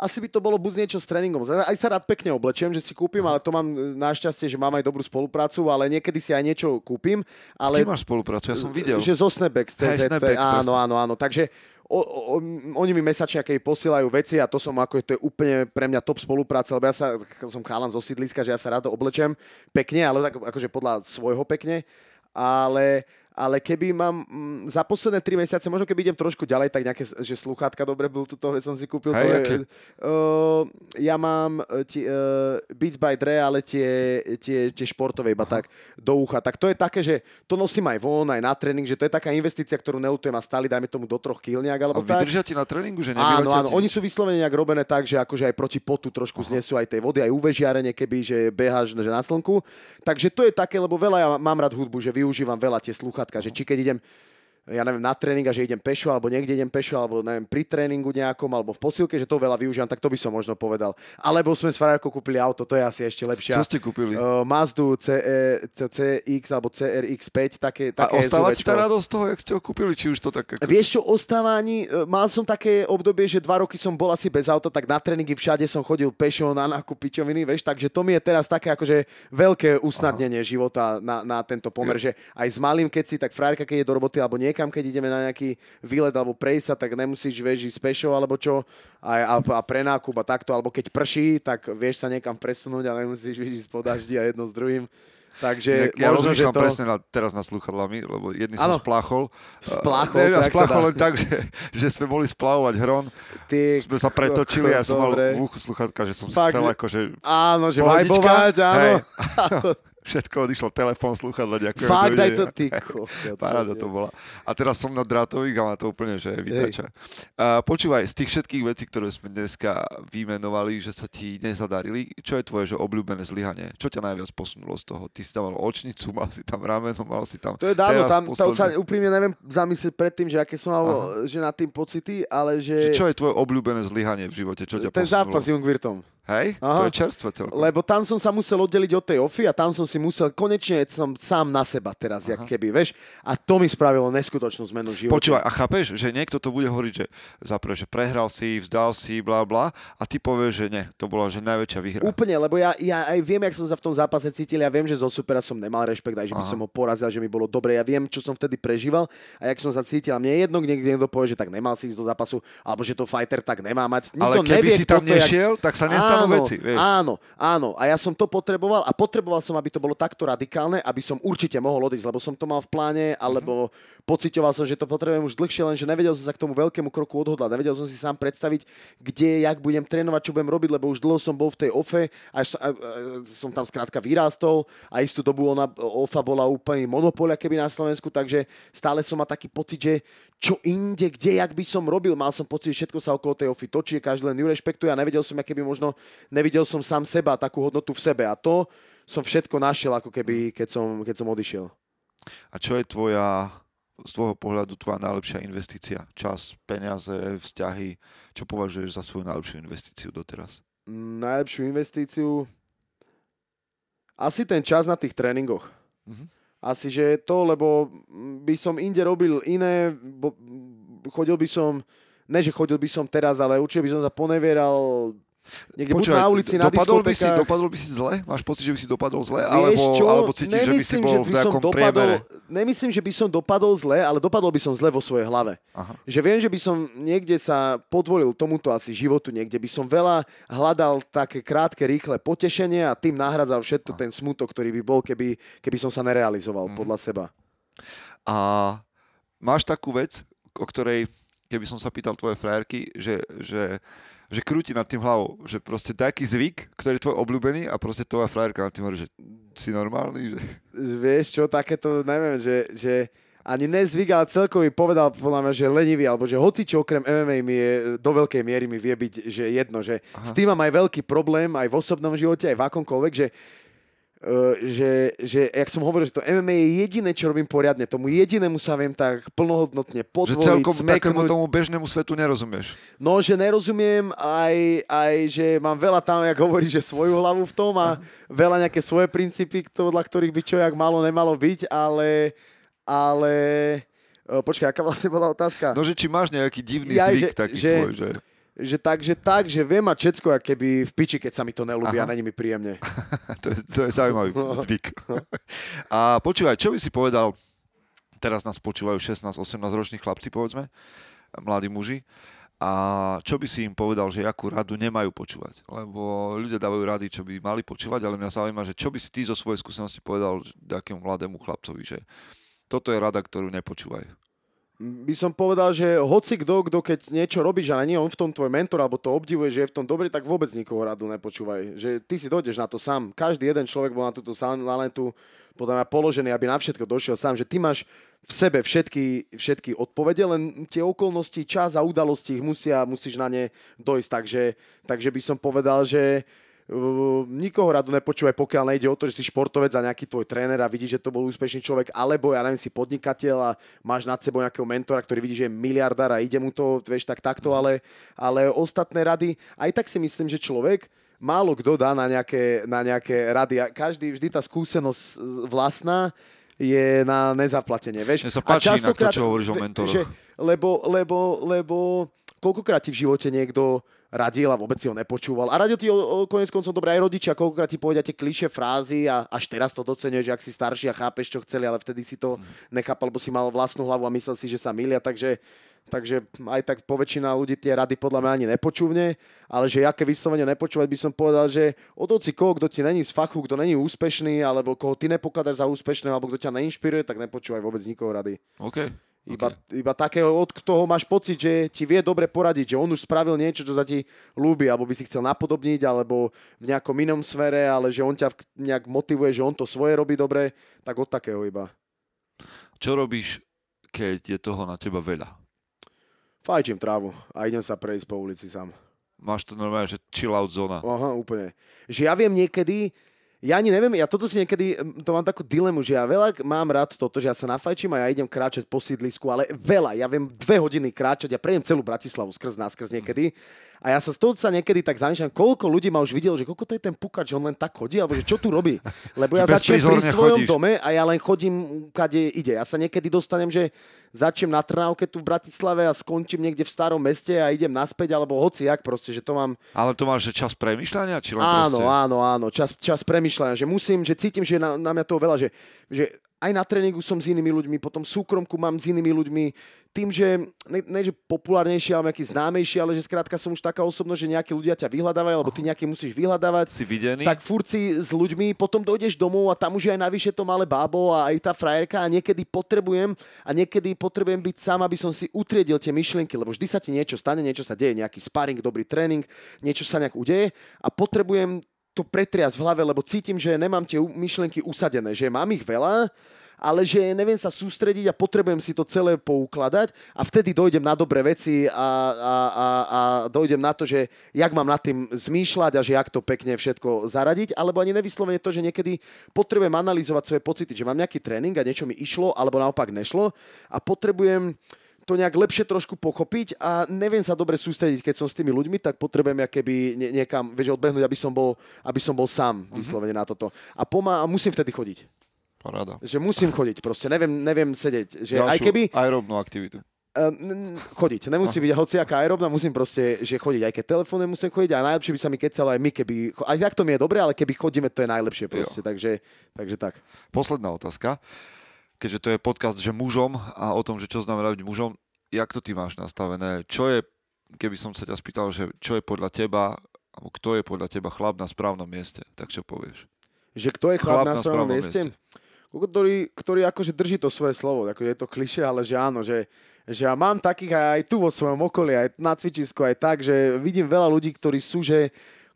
asi by to bolo buď niečo s tréningom. Aj sa rád pekne oblečiem, že si kúpim, ale to mám e, našťastie, že mám aj dobrú spoluprácu, ale niekedy si aj niečo kúpim. Ale... S kým máš spoluprácu? Ja som videl. Že zo Snapbacks, CZ, Snapbacks, áno, áno, áno. Takže o, o, oni mi mesačne keď posielajú veci a to som ako, to je úplne pre mňa top spolupráca, lebo ja sa, som chálan zo sídliska, že ja sa rád oblečem pekne, ale tak akože podľa svojho pekne. Ale, ale keby mám mm, za posledné 3 mesiace, možno keby idem trošku ďalej, tak nejaké, že sluchátka dobre byl, túto vec som si kúpil. Hej, to je, uh, ja mám uh, tie, uh, Beats by Dre, ale tie, tie, tie športové iba tak do ucha. Tak to je také, že to nosím aj von, aj na tréning, že to je taká investícia, ktorú nelutujem a stáli, dajme tomu do troch kýl nejak, A alebo tak. vydržia ti na tréningu, že Áno, áno, ti? oni sú vyslovene nejak robené tak, že akože aj proti potu trošku znesú aj tej vody, aj UV žiarenie, keby, že beháš že na slnku. Takže to je také, lebo veľa ja mám rád hudbu, že využívam veľa tie slúchatka, že či keď idem ja neviem, na tréning a že idem pešo, alebo niekde idem pešo, alebo neviem, pri tréningu nejakom, alebo v posilke, že to veľa využívam, tak to by som možno povedal. Alebo sme s Frajerkou kúpili auto, to je asi ešte lepšie. Čo ste kúpili? Uh, Mazdu CR, CX alebo CRX5, také, A také ostáva ti tá radosť toho, jak ste ho kúpili, či už to tak... Ako... Vieš čo, ostáva ani, e, mal som také obdobie, že dva roky som bol asi bez auta, tak na tréningy všade som chodil pešo na nákup pičoviny, vieš, takže to mi je teraz také akože veľké usnadnenie Aha. života na, na tento pomer, že aj s malým, keď si, tak frajerka, keď je do roboty, alebo niekam, keď ideme na nejaký výlet alebo prejsť sa, tak nemusíš, ísť pešo alebo čo, a, a, a pre nákup a takto, alebo keď prší, tak vieš sa niekam presunúť a nemusíš ísť po daždi a jedno s druhým. Takže ja možno, že to... presne na, teraz na sluchadlami, lebo jedný Áno. som spláchol. Spláchol, Neviem, ja jak sa spláchol len tak, že, že sme boli splavovať hron, Ty, sme sa pretočili a ja som mal v uchu sluchatka, že som Fakt, chcel že- akože... Áno, že pohodička, vajbovať, áno. hej. Všetko odišlo, telefón, sluchadla, ďakujem. Fakt, daj to, ty. Paráda to bola. A teraz som na drátových a má to úplne, že vytača. Uh, počúvaj, z tých všetkých vecí, ktoré sme dneska vymenovali, že sa ti nezadarili, čo je tvoje že obľúbené zlyhanie? Čo ťa najviac posunulo z toho? Ty si tam mal očnicu, mal si tam rameno, mal si tam... To je dávno, tam to sa posledný- úprimne neviem zamyslieť predtým, že aké som mal že na tým pocity, ale Že že, čo je tvoje obľúbené zlyhanie v živote? Čo ťa ten posunulo? zápas s Jungvirtom. Hej? Aha. To je čerstvé celkom. Lebo tam som sa musel oddeliť od tej ofy a tam som si musel, konečne som sám na seba teraz, jak keby, vieš. A to mi spravilo neskutočnú zmenu v živote. Počúvaj, a chápeš, že niekto to bude hovoriť, že zaprvé, že prehral si, vzdal si, bla bla, a ty povieš, že nie, to bola že najväčšia výhra. Úplne, lebo ja, ja aj viem, jak som sa v tom zápase cítil, ja viem, že zo supera som nemal rešpekt, aj že by Aha. som ho porazil, že mi bolo dobre, ja viem, čo som vtedy prežíval a jak som sa cítil. A mne je jedno, kde niekto povie, že tak nemal si ísť do zápasu, alebo že to fighter tak nemá mať. Ale Nikto keby nevie, si tam je, jak- nešiel, tak sa nestanú áno, veci, vieš. Áno, áno. A ja som to potreboval a potreboval som, aby to bolo takto radikálne, aby som určite mohol odísť, lebo som to mal v pláne, alebo pocitoval som, že to potrebujem už dlhšie, lenže nevedel som sa k tomu veľkému kroku odhodlať. Nevedel som si sám predstaviť, kde, jak budem trénovať, čo budem robiť, lebo už dlho som bol v tej ofe, až sa, a, a, som tam skrátka vyrástol a istú dobu ona, ofa bola úplne monopolia keby na Slovensku, takže stále som mal taký pocit, že čo inde, kde, jak by som robil. Mal som pocit, že všetko sa okolo tej ofy točí, každý len ju rešpektuje a nevedel som, keby možno nevidel som sám seba, takú hodnotu v sebe. A to som všetko našiel, ako keby, keď som, keď som odišiel. A čo je tvoja, z tvojho pohľadu, tvoja najlepšia investícia? Čas, peniaze, vzťahy? Čo považuješ za svoju najlepšiu investíciu doteraz? Mm, Najlepšiu investíciu... Asi ten čas na tých tréningoch. Mhm. Asi, že to, lebo by som inde robil iné, bo, chodil by som, ne, že chodil by som teraz, ale určite by som sa ponevieral niekde buď na ulici, na dopadol by, si, dopadol by si zle? Máš pocit, že by si dopadol zle? Vieš alebo, čo? alebo cítiš, že by si Nemyslím, bol že v by som nejakom dopadol? Nemyslím, že by som dopadol zle, ale dopadol by som zle vo svojej hlave. Aha. Že viem, že by som niekde sa podvolil tomuto asi životu, niekde by som veľa hľadal také krátke, rýchle potešenie a tým nahradzal všetko ten smutok, ktorý by bol, keby, keby som sa nerealizoval Mhm. podľa seba. A máš takú vec, o ktorej, keby som sa pýtal tvoje frajerky, že, že, že krúti nad tým hlavou, že proste taký zvyk, ktorý je tvoj obľúbený a proste tvoja frajerka nad tým hovorí, že si normálny, že... Vieš čo, takéto, neviem, že, že ani nezvyk, ale celkový povedal podľa mňa, že lenivý, alebo že hoci čo okrem MMA mi je, do veľkej miery mi vie byť, že jedno, že Aha. s tým mám aj veľký problém, aj v osobnom živote, aj v akomkoľvek, že že, že, jak som hovoril, že to MMA je jediné, čo robím poriadne. Tomu jedinému sa viem tak plnohodnotne Že podvoliť, celkom takému smeknúť. tomu bežnému svetu nerozumieš. No, že nerozumiem aj, aj, že mám veľa tam, jak hovorí, že svoju hlavu v tom a veľa nejaké svoje princípy, podľa ktorých by čo jak malo nemalo byť, ale, ale... o, Počkaj, aká vlastne bola otázka? No, že či máš nejaký divný Ja, zvyk že- taký že- svoj, že... Že tak, že tak, že viem mať všetko, ako keby v piči, keď sa mi to nelúbi a Aha. není mi príjemne. to, je, to je zaujímavý zvyk. A počúvaj, čo by si povedal, teraz nás počúvajú 16-18 roční chlapci, povedzme, mladí muži, a čo by si im povedal, že akú radu nemajú počúvať? Lebo ľudia dávajú rady, čo by mali počúvať, ale mňa zaujíma, že čo by si ty zo svojej skúsenosti povedal takému mladému chlapcovi, že toto je rada, ktorú nepočúvaj. By som povedal, že hoci kto, kto keď niečo robíš a nie on v tom tvoj mentor, alebo to obdivuje, že je v tom dobrý, tak vôbec nikoho radu nepočúvaj. Že ty si dojdeš na to sám. Každý jeden človek bol na túto talentu podľa mňa položený, aby na všetko došiel sám. Že ty máš v sebe všetky, všetky odpovede, len tie okolnosti, čas a udalosti ich musia, musíš na ne dojsť. Takže, takže by som povedal, že Uh, nikoho radu nepočúvaj, pokiaľ nejde o to, že si športovec a nejaký tvoj tréner a vidíš, že to bol úspešný človek, alebo ja neviem, si podnikateľ a máš nad sebou nejakého mentora, ktorý vidí, že je miliardár a ide mu to, vieš, tak takto, ale, ale ostatné rady, aj tak si myslím, že človek málo kto dá na nejaké, na nejaké rady a každý, vždy tá skúsenosť vlastná je na nezaplatenie, vieš. Mne sa A páči inak to, čo hovoríš o mentoroch. že- lebo, lebo, lebo koľkokrát ti v živote niekto radil a vôbec si ho nepočúval. A radil ti o, o konec koncov dobre aj rodičia, koľkokrát ti povedia tie kliše frázy a až teraz to docenuješ, že ak si starší a chápeš, čo chceli, ale vtedy si to nechápal, lebo si mal vlastnú hlavu a myslel si, že sa milia, takže Takže aj tak poväčšina ľudí tie rady podľa mňa ani nepočúvne, ale že aké vyslovene nepočúvať by som povedal, že od koho, kto ti není z fachu, kto není úspešný, alebo koho ty nepokladáš za úspešného, alebo kto ťa neinšpiruje, tak nepočúvaj vôbec nikoho rady. OK. Iba, OK. iba takého, od toho máš pocit, že ti vie dobre poradiť, že on už spravil niečo, čo sa ti ľúbi, alebo by si chcel napodobniť, alebo v nejakom inom sfere, ale že on ťa nejak motivuje, že on to svoje robí dobre, tak od takého iba. Čo robíš, keď je toho na teba veľa? Fajčím trávu a idem sa prejsť po ulici sám. Máš to normálne, že chill out zóna. Aha, úplne. Že ja viem niekedy, Ja ani neviem, ja toto si niekedy, to mám takú dilemu, že ja veľa mám rád toto, že ja sa nafajčím a ja idem kráčať po sídlisku, ale veľa, ja viem dve hodiny kráčať, ja prejem celú Bratislavu skrz nás, skrz niekedy a ja sa z toho sa niekedy tak zamýšľam, koľko ľudí ma už videlo, že koľko to je ten pukač, že on len tak chodí, alebo že čo tu robí. Lebo ja začnem pri svojom chodíš. dome a ja len chodím, kade ide. Ja sa niekedy dostanem, že začnem na Trnávke tu v Bratislave a skončím niekde v starom meste a idem naspäť, alebo hoci jak proste, že to mám... Ale to máš že čas premyšľania? Či len áno, proste... áno, áno, čas, čas premyšľania, že musím, že cítim, že na, na mňa toho veľa, že, že aj na tréningu som s inými ľuďmi, potom súkromku mám s inými ľuďmi, tým, že ne, ne že populárnejší, ale nejaký známejší, ale že skrátka som už taká osobnosť, že nejakí ľudia ťa vyhľadávajú, alebo ty nejaký musíš vyhľadávať. Si videný? Tak furci s ľuďmi, potom dojdeš domov a tam už je aj navyše to malé bábo a aj tá frajerka a niekedy potrebujem a niekedy potrebujem byť sám, aby som si utriedil tie myšlienky, lebo vždy sa ti niečo stane, niečo sa deje, nejaký sparring, dobrý tréning, niečo sa nejak udeje a potrebujem to pretriasť v hlave, lebo cítim, že nemám tie myšlienky usadené, že mám ich veľa, ale že neviem sa sústrediť a potrebujem si to celé poukladať a vtedy dojdem na dobré veci a, a, a, a dojdem na to, že jak mám nad tým zmýšľať a že jak to pekne všetko zaradiť, alebo ani nevyslovene to, že niekedy potrebujem analyzovať svoje pocity, že mám nejaký tréning a niečo mi išlo, alebo naopak nešlo a potrebujem to nejak lepšie trošku pochopiť a neviem sa dobre sústrediť, keď som s tými ľuďmi, tak potrebujem keby nie, niekam, vieš, odbehnúť, aby som bol, aby som bol sám mm-hmm. vyslovene na toto. A pomá, a musím vtedy chodiť. Paráda. Že musím chodiť, proste neviem, neviem sedieť. Že Ďalšiu aj keby... aerobnú aktivitu. Uh, chodiť. Nemusí no. byť hociaká aerobná, musím proste, že chodiť. Aj keď telefóne musím chodiť a najlepšie by sa mi kecalo aj my, keby... Aj tak to mi je dobre, ale keby chodíme, to je najlepšie proste. Takže, takže tak. Posledná otázka keďže to je podcast, že mužom a o tom, že čo znamená byť mužom, jak to ty máš nastavené? Čo je, keby som sa ťa spýtal, že čo je podľa teba, alebo kto je podľa teba chlap na správnom mieste, tak čo povieš? Že kto je chlap, chlap na, na správnom mieste? mieste? Ktorý, ktorý akože drží to svoje slovo, akože je to kliše, ale že áno, že, že ja mám takých aj tu vo svojom okolí, aj na cvičisku, aj tak, že vidím veľa ľudí, ktorí sú, že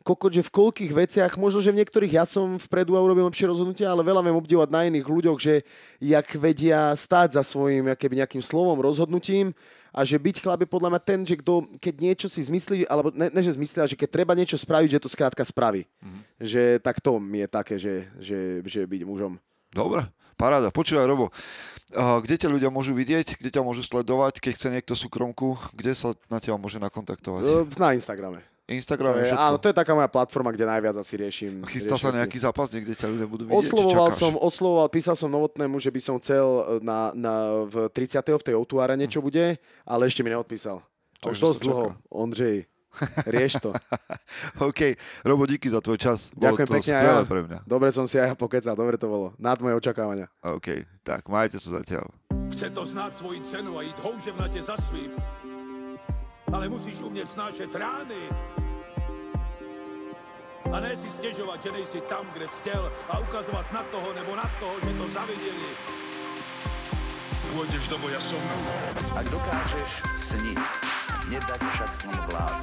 kokot, že v koľkých veciach, možno, že v niektorých ja som vpredu a urobím lepšie rozhodnutia, ale veľa viem obdivovať na iných ľuďoch, že jak vedia stáť za svojím keby nejakým slovom, rozhodnutím a že byť chlap je podľa mňa ten, že kto, keď niečo si zmyslí, alebo ne, ne že zmyslí, ale že keď treba niečo spraviť, že to skrátka spraví. Mm-hmm. Že tak to mi je také, že, že, že byť mužom. Dobre, paráda. Počúvaj, Robo, kde ťa ľudia môžu vidieť, kde ťa môžu sledovať, keď chce niekto súkromku, kde sa na teba môže nakontaktovať? Na Instagrame. Instagram je Áno, to je taká moja platforma, kde najviac asi riešim. Chystá sa nejaký zápas, niekde ťa ľudia budú vidieť? Oslovoval som, oslovoval, písal som Novotnému, že by som chcel e, na, na, v 30. v tej Outuáre niečo bude, ale ešte mi neodpísal. To už dosť dlho. Ondřej, rieš to. OK. Robo, díky za tvoj čas. Bolo Ďakujem to pekne ja. pre mňa. Dobre som si aj pokecal, dobre to bolo. Nad moje očakávania. OK, tak majte sa zatiaľ. Chce to znáť svoji cenu a ísť houževnate za svým. Ale musíš umieť snášať rány a ne si stěžovat, že nejsi tam, kde jsi chtěl a ukazovat na toho nebo na toho, že to zaviděli. Pôjdeš do boja som. Ak dokážeš sniť, nedať však sním vlád.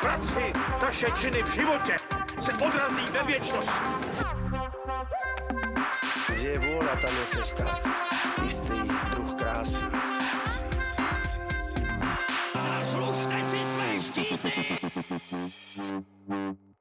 Práci, taše činy v živote se odrazí ve věčnosti. Kde je vôľa, tam je cesta. Istý druh krásy. Zaslužte si své štíty!